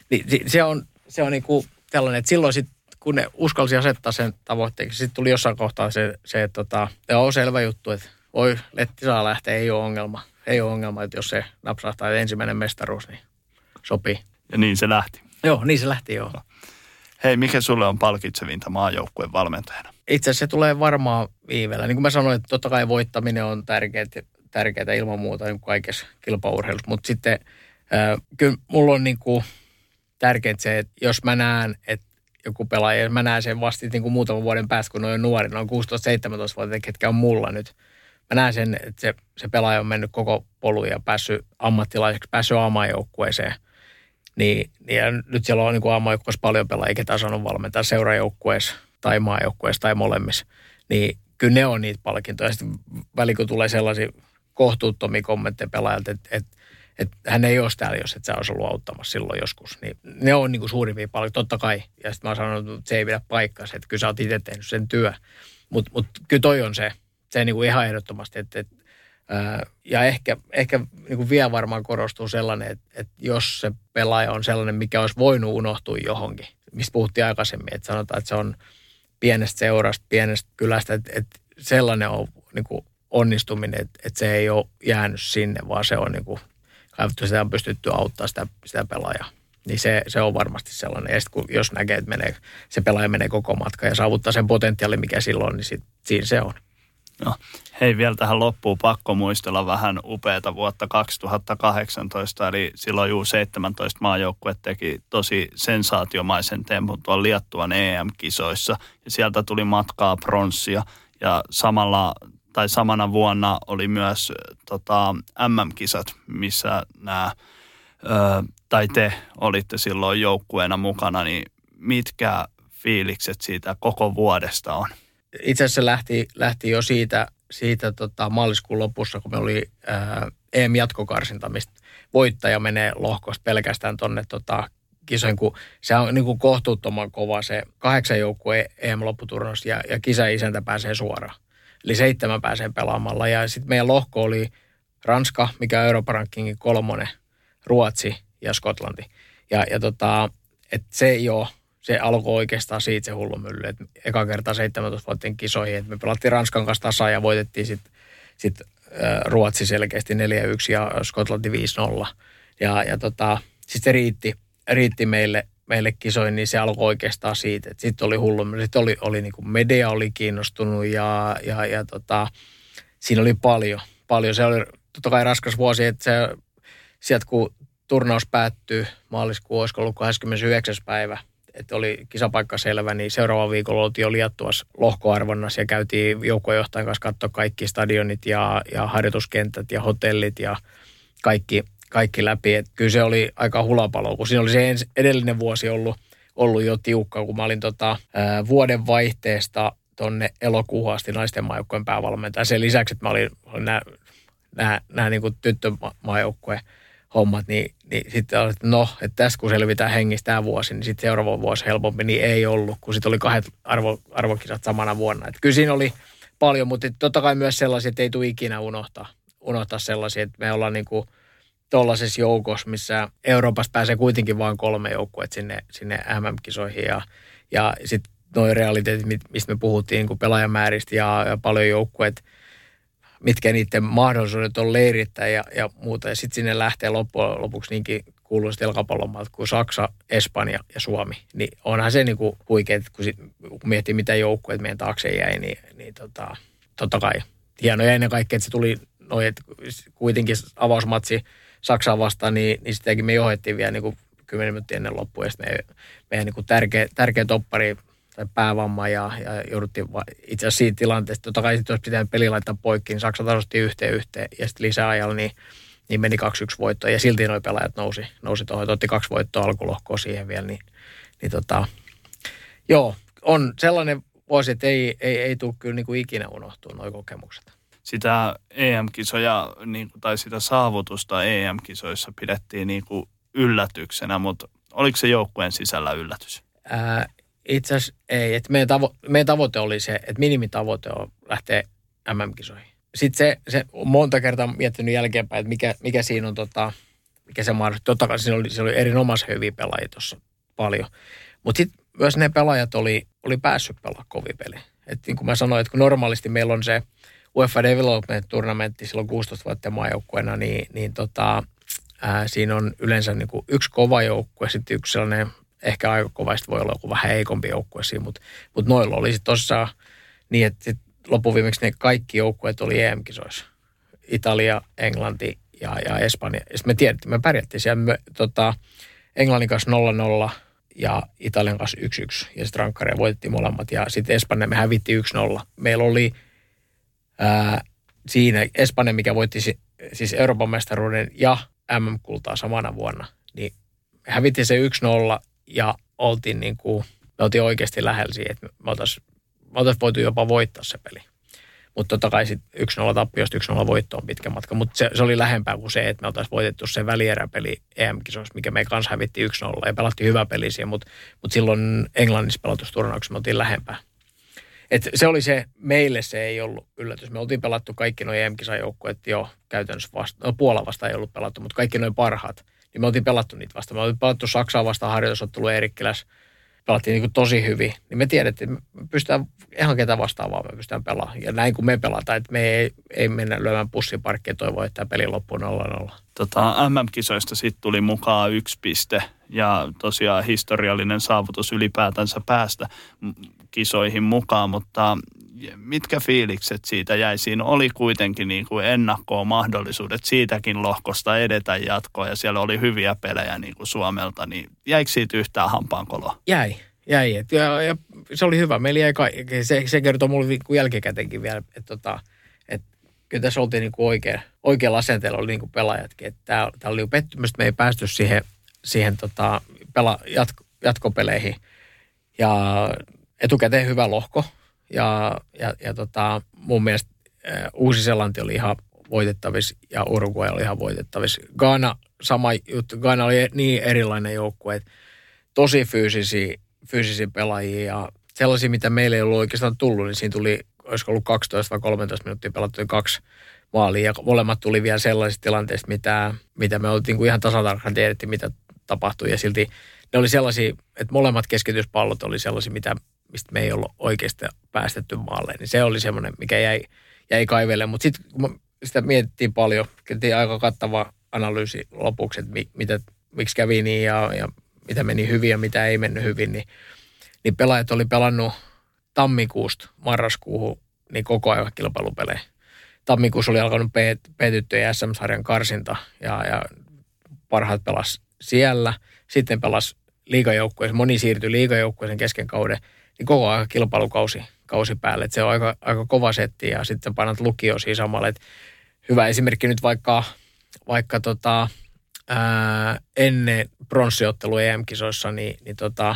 niin, se on, se on niin kuin tällainen, että silloin sit, kun ne uskalsi asettaa sen tavoitteeksi, sitten tuli jossain kohtaa se, se että tota, on selvä juttu, että voi, letti saa lähteä, ei ole ongelma. Ei ole ongelma, että jos se napsahtaa ensimmäinen mestaruus, niin sopii. Ja niin se lähti. Joo, niin se lähti, joo. Hei, mikä sulle on palkitsevinta maajoukkueen valmentajana? Itse asiassa se tulee varmaan viivellä. Niin kuin mä sanoin, että totta kai voittaminen on tärkeää, tärkeää ilman muuta niin kaikessa kilpaurheilussa. Mutta sitten äh, kyllä mulla on niin kuin tärkeää se, että jos mä näen, että joku pelaaja, mä näen sen vasta niin kuin muutaman vuoden päästä, kun on nuori, noin 16-17 vuotta, ketkä on mulla nyt mä näen sen, että se, se pelaaja on mennyt koko polun ja päässyt ammattilaiseksi, päässyt aamajoukkueeseen. Niin, niin ja nyt siellä on niin aamajoukkueessa paljon pelaajia, ketä saanut valmentaa seurajoukkueessa tai maajoukkueessa tai molemmissa. Niin kyllä ne on niitä palkintoja. Sitten väliin kun tulee sellaisia kohtuuttomia kommentteja pelaajalta, että, että, että hän ei olisi täällä, jos et sä olisi ollut auttamassa silloin joskus. Niin ne on niin kuin suurimpia paljon, totta kai. Ja sitten mä oon sanonut, että se ei pidä paikkaa, että kyllä sä oot itse tehnyt sen työ. Mutta mut, kyllä toi on se, se niin kuin ihan ehdottomasti, että, että ja ehkä, ehkä niin kuin vielä varmaan korostuu sellainen, että, että jos se pelaaja on sellainen, mikä olisi voinut unohtua johonkin, mistä puhuttiin aikaisemmin, että sanotaan, että se on pienestä seurasta, pienestä kylästä, että, että sellainen on niin kuin onnistuminen, että, että se ei ole jäänyt sinne, vaan se on niin kuin kaivattu, sitä on pystytty auttamaan sitä, sitä pelaajaa. Niin se, se on varmasti sellainen. Ja sitten jos näkee, että menee, se pelaaja menee koko matka ja saavuttaa sen potentiaalin, mikä silloin, niin sit, siinä se on. No, hei vielä tähän loppuun pakko muistella vähän upeata vuotta 2018, eli silloin juu 17 maajoukkue teki tosi sensaatiomaisen tempun tuolla Liettuan EM-kisoissa, ja sieltä tuli matkaa pronssia, ja samalla tai samana vuonna oli myös tota, MM-kisat, missä nämä, tai te olitte silloin joukkueena mukana, niin mitkä fiilikset siitä koko vuodesta on? Itse asiassa lähti, lähti jo siitä, siitä tota, maaliskuun lopussa, kun me oli ää, EM-jatkokarsinta, mistä voittaja menee lohkosta pelkästään tuonne tota, kisoihin, kun se on niin kuin kohtuuttoman kova se kahdeksan joukkue EM-lopputurnos ja, ja kisa-isäntä pääsee suoraan. Eli seitsemän pääsee pelaamalla. Ja sitten meidän lohko oli Ranska, mikä on Euroopan rankingin kolmonen, Ruotsi ja Skotlanti. Ja, ja tota, et se ei ole, se alkoi oikeastaan siitä se hullumylly, että eka kertaa 17 vuotten kisoihin, että me pelattiin Ranskan kanssa tasaan ja voitettiin sitten sit, Ruotsi selkeästi 4-1 ja Skotlanti 5-0. Ja, ja tota, sitten se riitti, riitti meille meille kisoihin, niin se alkoi oikeastaan siitä, sitten oli hullu. Sitten oli, oli niin kuin media oli kiinnostunut ja, ja, ja tota, siinä oli paljon, paljon. Se oli totta kai raskas vuosi, että se, sieltä kun turnaus päättyy, maaliskuun olisiko ollut 29. päivä, että oli kisapaikka selvä, niin seuraava viikolla oltiin jo Liettuassa lohkoarvonnassa ja käytiin joukkojohtajan kanssa katsoa kaikki stadionit ja, ja harjoituskentät ja hotellit ja kaikki – kaikki läpi. Et kyllä se oli aika hulapalo, kun siinä oli se edellinen vuosi ollut, ollut jo tiukka, kun mä olin tota, vuoden vaihteesta tonne elokuuhun asti naisten maajoukkueen päävalmentaja. Sen lisäksi, että mä olin, olin nämä, niin tyttömaajoukkueen hommat, niin, niin sitten oli, että no, että tässä kun selvitään hengistä tämä vuosi, niin sitten seuraava vuosi helpompi, niin ei ollut, kun sitten oli kahdet arvo, arvokisat samana vuonna. Et kyllä siinä oli paljon, mutta totta kai myös sellaisia, että ei tule ikinä unohtaa, unohtaa sellaisia, että me ollaan niin kuin – tuollaisessa joukossa, missä Euroopasta pääsee kuitenkin vain kolme joukkuetta sinne, sinne MM-kisoihin ja, ja sitten nuo realiteetit, mistä me puhuttiin, niin pelaajamääristä ja, ja paljon joukkueet, mitkä niiden mahdollisuudet on leirittää ja, ja muuta. Ja sitten sinne lähtee loppujen lopuksi niinkin kuuluiset jalkapallon kuin Saksa, Espanja ja Suomi. Niin onhan se niin kuin huikea, kun, sit, kun miettii mitä joukkueet meidän taakse jäi, niin, niin tota, totta kai hienoja ennen kaikkea, että se tuli noin, että kuitenkin avausmatsi – Saksaa vastaan, niin, niin sitäkin me johdettiin vielä niin kuin 10 minuuttia ennen loppua. Ja me, meidän niin kuin tärkeä, tärkeä toppari tai päävamma ja, ja jouduttiin itse asiassa siitä tilanteesta, totta kai sitten jos pitää peli laittaa poikki, niin Saksa tasoitti yhteen yhteen ja sitten lisäajalla niin, niin meni 2-1 voittoa ja silti nuo pelaajat nousi, nousi tuohon, otti kaksi voittoa alkulohkoa siihen vielä, niin, niin tota, joo, on sellainen vuosi, että ei, ei, ei tule kyllä niin kuin ikinä unohtua nuo kokemukset sitä EM-kisoja niin, tai sitä saavutusta EM-kisoissa pidettiin niin kuin yllätyksenä, mutta oliko se joukkueen sisällä yllätys? Ää, itse asiassa ei. Että meidän, tavo- meidän tavoite oli se, että minimitavoite on lähteä MM-kisoihin. Sitten se, se monta kertaa miettinyt jälkeenpäin, että mikä, mikä siinä on, tota, mikä se mahdollisuus. Totta kai siinä oli, siinä oli erinomaisen hyviä pelaajia tuossa paljon. Mutta sitten myös ne pelaajat oli, oli päässyt pelaamaan kovin peli. Et niin kuin mä sanoin, että kun normaalisti meillä on se – UEFA Development Tournamentti silloin 16 vuotta maajoukkueena, niin, niin tota, ää, siinä on yleensä niin kuin yksi kova joukkue, sitten yksi sellainen ehkä aika kova, voi olla joku vähän heikompi joukkue siinä, mutta, mutta noilla oli sitten tuossa niin, että sit loppuviimeksi ne kaikki joukkueet oli EM-kisoissa. Italia, Englanti ja, ja Espanja. Ja me tiedettiin, me pärjättiin siellä me, tota, Englannin kanssa 0-0 ja Italian kanssa 1-1 ja sitten rankkaria voitettiin molemmat ja sitten Espanja me hävittiin 1-0. Meillä oli ää, siinä Espanja, mikä voitti siis Euroopan mestaruuden ja MM-kultaa samana vuonna, niin hävitti se 1-0 ja oltiin niin kuin, me oltiin oikeasti lähellä siihen, että me oltaisiin me oltais voitu jopa voittaa se peli. Mutta totta kai sitten 1-0 tappiosta 1-0 voitto on pitkä matka. Mutta se, se, oli lähempää kuin se, että me oltaisiin voitettu se välieräpeli EM-kisoissa, mikä me kanssa hävitti 1-0 ja pelattiin hyvä peli siihen, mutta mut silloin Englannissa pelatusturnauksessa me oltiin lähempää. Et se oli se, meille se ei ollut yllätys. Me oltiin pelattu kaikki nuo EM-kisajoukkueet jo käytännössä vasta, no Puola vasta ei ollut pelattu, mutta kaikki noin parhaat, niin me oltiin pelattu niitä vasta. Me oltiin pelattu Saksaa vasta harjoitusottelu Eerikkiläs, pelattiin niin tosi hyvin, niin me tiedettiin, että me pystytään ihan ketä vastaavaa me pystytään pelaamaan. Ja näin kuin me pelataan, että me ei, ei mennä lyömään pussiparkkia ja toivoa, että tämä peli loppuu 0-0. Tota, MM-kisoista sitten tuli mukaan yksi piste ja tosiaan historiallinen saavutus ylipäätänsä päästä kisoihin mukaan, mutta mitkä fiilikset siitä jäi? Siinä oli kuitenkin niin kuin ennakkoon mahdollisuudet siitäkin lohkosta edetä jatkoa ja siellä oli hyviä pelejä niin kuin Suomelta, niin jäikö siitä yhtään hampaankoloa? Jäi, jäi. Et, ja, ja, se oli hyvä. Meillä jäi kaikki. Se, se kertoo mulle jälkikäteenkin vielä, että tota, et, kyllä tässä oltiin niin kuin oikein, oikealla asenteella oli niin kuin pelaajatkin. Tämä oli pettymys, että me ei päästy siihen, siihen tota, pela, jatko, jatkopeleihin. Ja etukäteen hyvä lohko. Ja, ja, ja tota, mun mielestä Uusi-Seelanti oli ihan voitettavissa ja Uruguay oli ihan voitettavissa. Ghana, sama juttu. Ghana oli niin erilainen joukkue, että tosi fyysisiä, fyysisiä pelaajia ja sellaisia, mitä meille ei ollut oikeastaan tullut, niin siinä tuli, olisiko ollut 12 vai 13 minuuttia pelattu kaksi maalia ja molemmat tuli vielä sellaisista tilanteista, mitä, mitä me oltiin kuin ihan tasatarkkaan tiedettiin, mitä tapahtui ja silti ne oli sellaisia, että molemmat keskityspallot oli sellaisia, mitä, mistä me ei ollut oikeasti päästetty maalle. Niin se oli semmoinen, mikä jäi, jäi kaivelle. Mutta sitten kun sitä mietittiin paljon, tehtiin aika kattava analyysi lopuksi, että mi, mitä, miksi kävi niin ja, ja mitä meni hyvin ja mitä ei mennyt hyvin, niin, niin pelaajat oli pelannut tammikuusta marraskuuhun niin koko ajan kilpailupelejä. Tammikuussa oli alkanut P-tyttöjen SM-sarjan karsinta ja, ja parhaat pelas siellä. Sitten pelas liigajoukkueeseen, moni siirtyi liigajoukkueeseen kesken kauden, niin koko ajan kilpailukausi kausi päälle. Et se on aika, aika kova setti ja sitten painat lukio siinä samalla. Et hyvä esimerkki nyt vaikka, vaikka tota, ää, ennen pronssiottelu EM-kisoissa, niin, niin tota,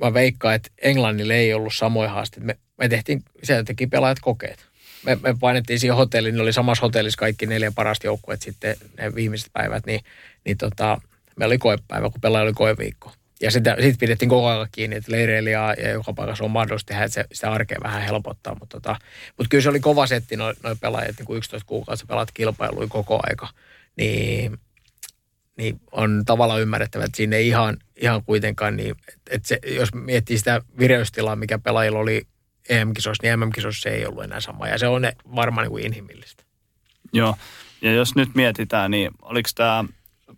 mä veikkaan, että Englannille ei ollut samoja haasteita. Me, me tehtiin, sieltä teki pelaajat kokeet. Me, me painettiin siihen hotelliin, niin oli samassa hotellissa kaikki neljä parasta joukkueet sitten ne viimeiset päivät, niin, niin tota, meillä oli koepäivä, kun pelaaja oli koeviikko. Ja sitä, siitä pidettiin koko ajan kiinni, että leireillä ja, ja joka paikassa on mahdollista tehdä, että se, sitä arkea vähän helpottaa. Mutta, tota, mutta kyllä se oli kova setti, noin noi pelaajat, niin kuin 11 kuukautta pelaat kilpailuja koko aika. Niin, niin on tavallaan ymmärrettävä, että siinä ei ihan, ihan kuitenkaan, niin, että se, jos miettii sitä vireystilaa, mikä pelaajilla oli EM-kisoissa, niin MM-kisoissa se ei ollut enää sama. Ja se on varmaan niin kuin inhimillistä. Joo, ja jos nyt mietitään, niin oliko tämä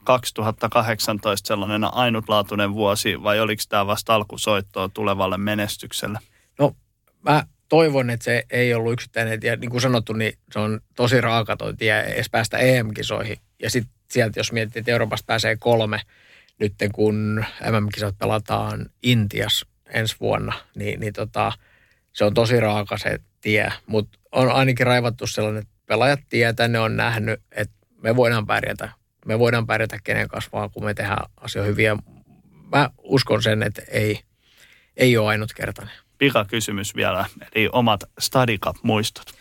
2018 sellainen ainutlaatuinen vuosi vai oliko tämä vasta alkusoittoa tulevalle menestykselle? No mä toivon, että se ei ollut yksittäinen. Ja niin kuin sanottu, niin se on tosi raaka toi tie edes päästä EM-kisoihin. Ja sitten sieltä, jos miettii, että Euroopasta pääsee kolme, nyt kun MM-kisat pelataan Intias ensi vuonna, niin, niin tota, se on tosi raaka se tie. Mutta on ainakin raivattu sellainen, että pelaajat tietää, ne on nähnyt, että me voidaan pärjätä me voidaan pärjätä kenen kasvaa, kun me tehdään asioita hyviä. Mä uskon sen, että ei, ei ole ainutkertainen. Pika kysymys vielä, eli omat Study muistot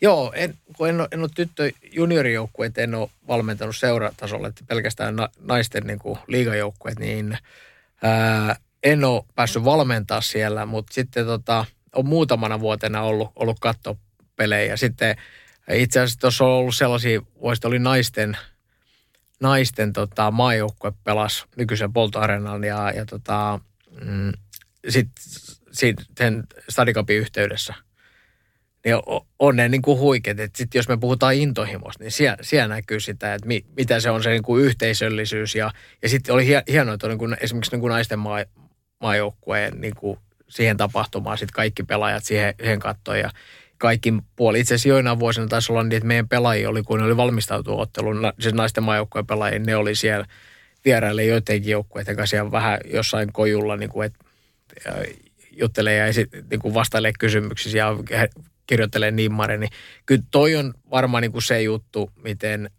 Joo, en, kun en ole, en ole tyttö juniorijoukkueet, en ole valmentanut seuratasolle, että pelkästään na, naisten niin kuin liigajoukkueet, niin ää, en ole päässyt valmentaa siellä, mutta sitten tota, on muutamana vuotena ollut, ollut kattopelejä. Sitten itse asiassa tuossa on ollut sellaisia, vuosia oli naisten – naisten tota, maajoukkue pelasi nykyisen poltoarenan ja, ja tota, mm, sitten sit, sen Stadikapin yhteydessä. Niin on ne niin kuin huikeat, että sit jos me puhutaan intohimosta, niin siellä, siellä näkyy sitä, että mi, mitä se on se niin kuin yhteisöllisyys. Ja, ja sitten oli hienoa, että niin kuin, esimerkiksi niin kuin naisten maa, maajoukkueen niin kuin siihen tapahtumaan sitten kaikki pelaajat siihen, siihen kattoon. Ja, kaikki puoli. Itse asiassa joina vuosina taisi olla niin, että meidän pelaajia oli, kun ne oli valmistautunut otteluun, siis naisten maajoukkojen pelaajia, ne oli siellä vieraille joidenkin joukkueiden kanssa ja vähän jossain kojulla, niin kuin, että juttelee ja niin kuin vastailee kysymyksiä ja kirjoittelee nimmari, niin kyllä toi on varmaan niin kuin se juttu, miten,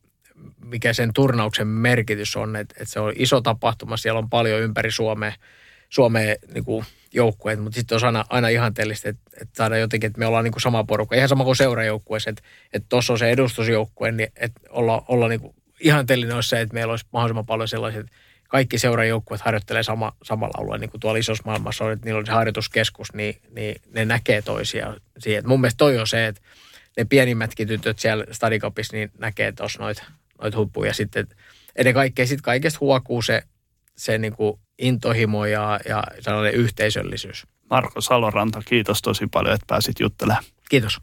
mikä sen turnauksen merkitys on, että, että se on iso tapahtuma, siellä on paljon ympäri Suomea, Suomea niin kuin joukkueet, mutta sitten on aina, aina ihanteellista, että, että saadaan jotenkin, että me ollaan niin kuin sama porukka. Ihan sama kuin seurajoukkueessa, että, että tuossa on se edustusjoukkue, niin että olla, olla niin kuin ihanteellinen olisi se, että meillä olisi mahdollisimman paljon sellaiset, kaikki seurajoukkueet harjoittelee sama, samalla alueella, niin kuin tuolla isossa maailmassa on, että niillä on se harjoituskeskus, niin, niin ne näkee toisiaan siihen. mun mielestä toi on se, että ne pienimmätkin tytöt siellä Stadikopissa niin näkee tuossa noita noit huppuja. Sitten ennen kaikkea sitten kaikesta huokuu se, se niin kuin intohimo ja, ja sellainen yhteisöllisyys. Marko Saloranta, kiitos tosi paljon, että pääsit juttelemaan. Kiitos.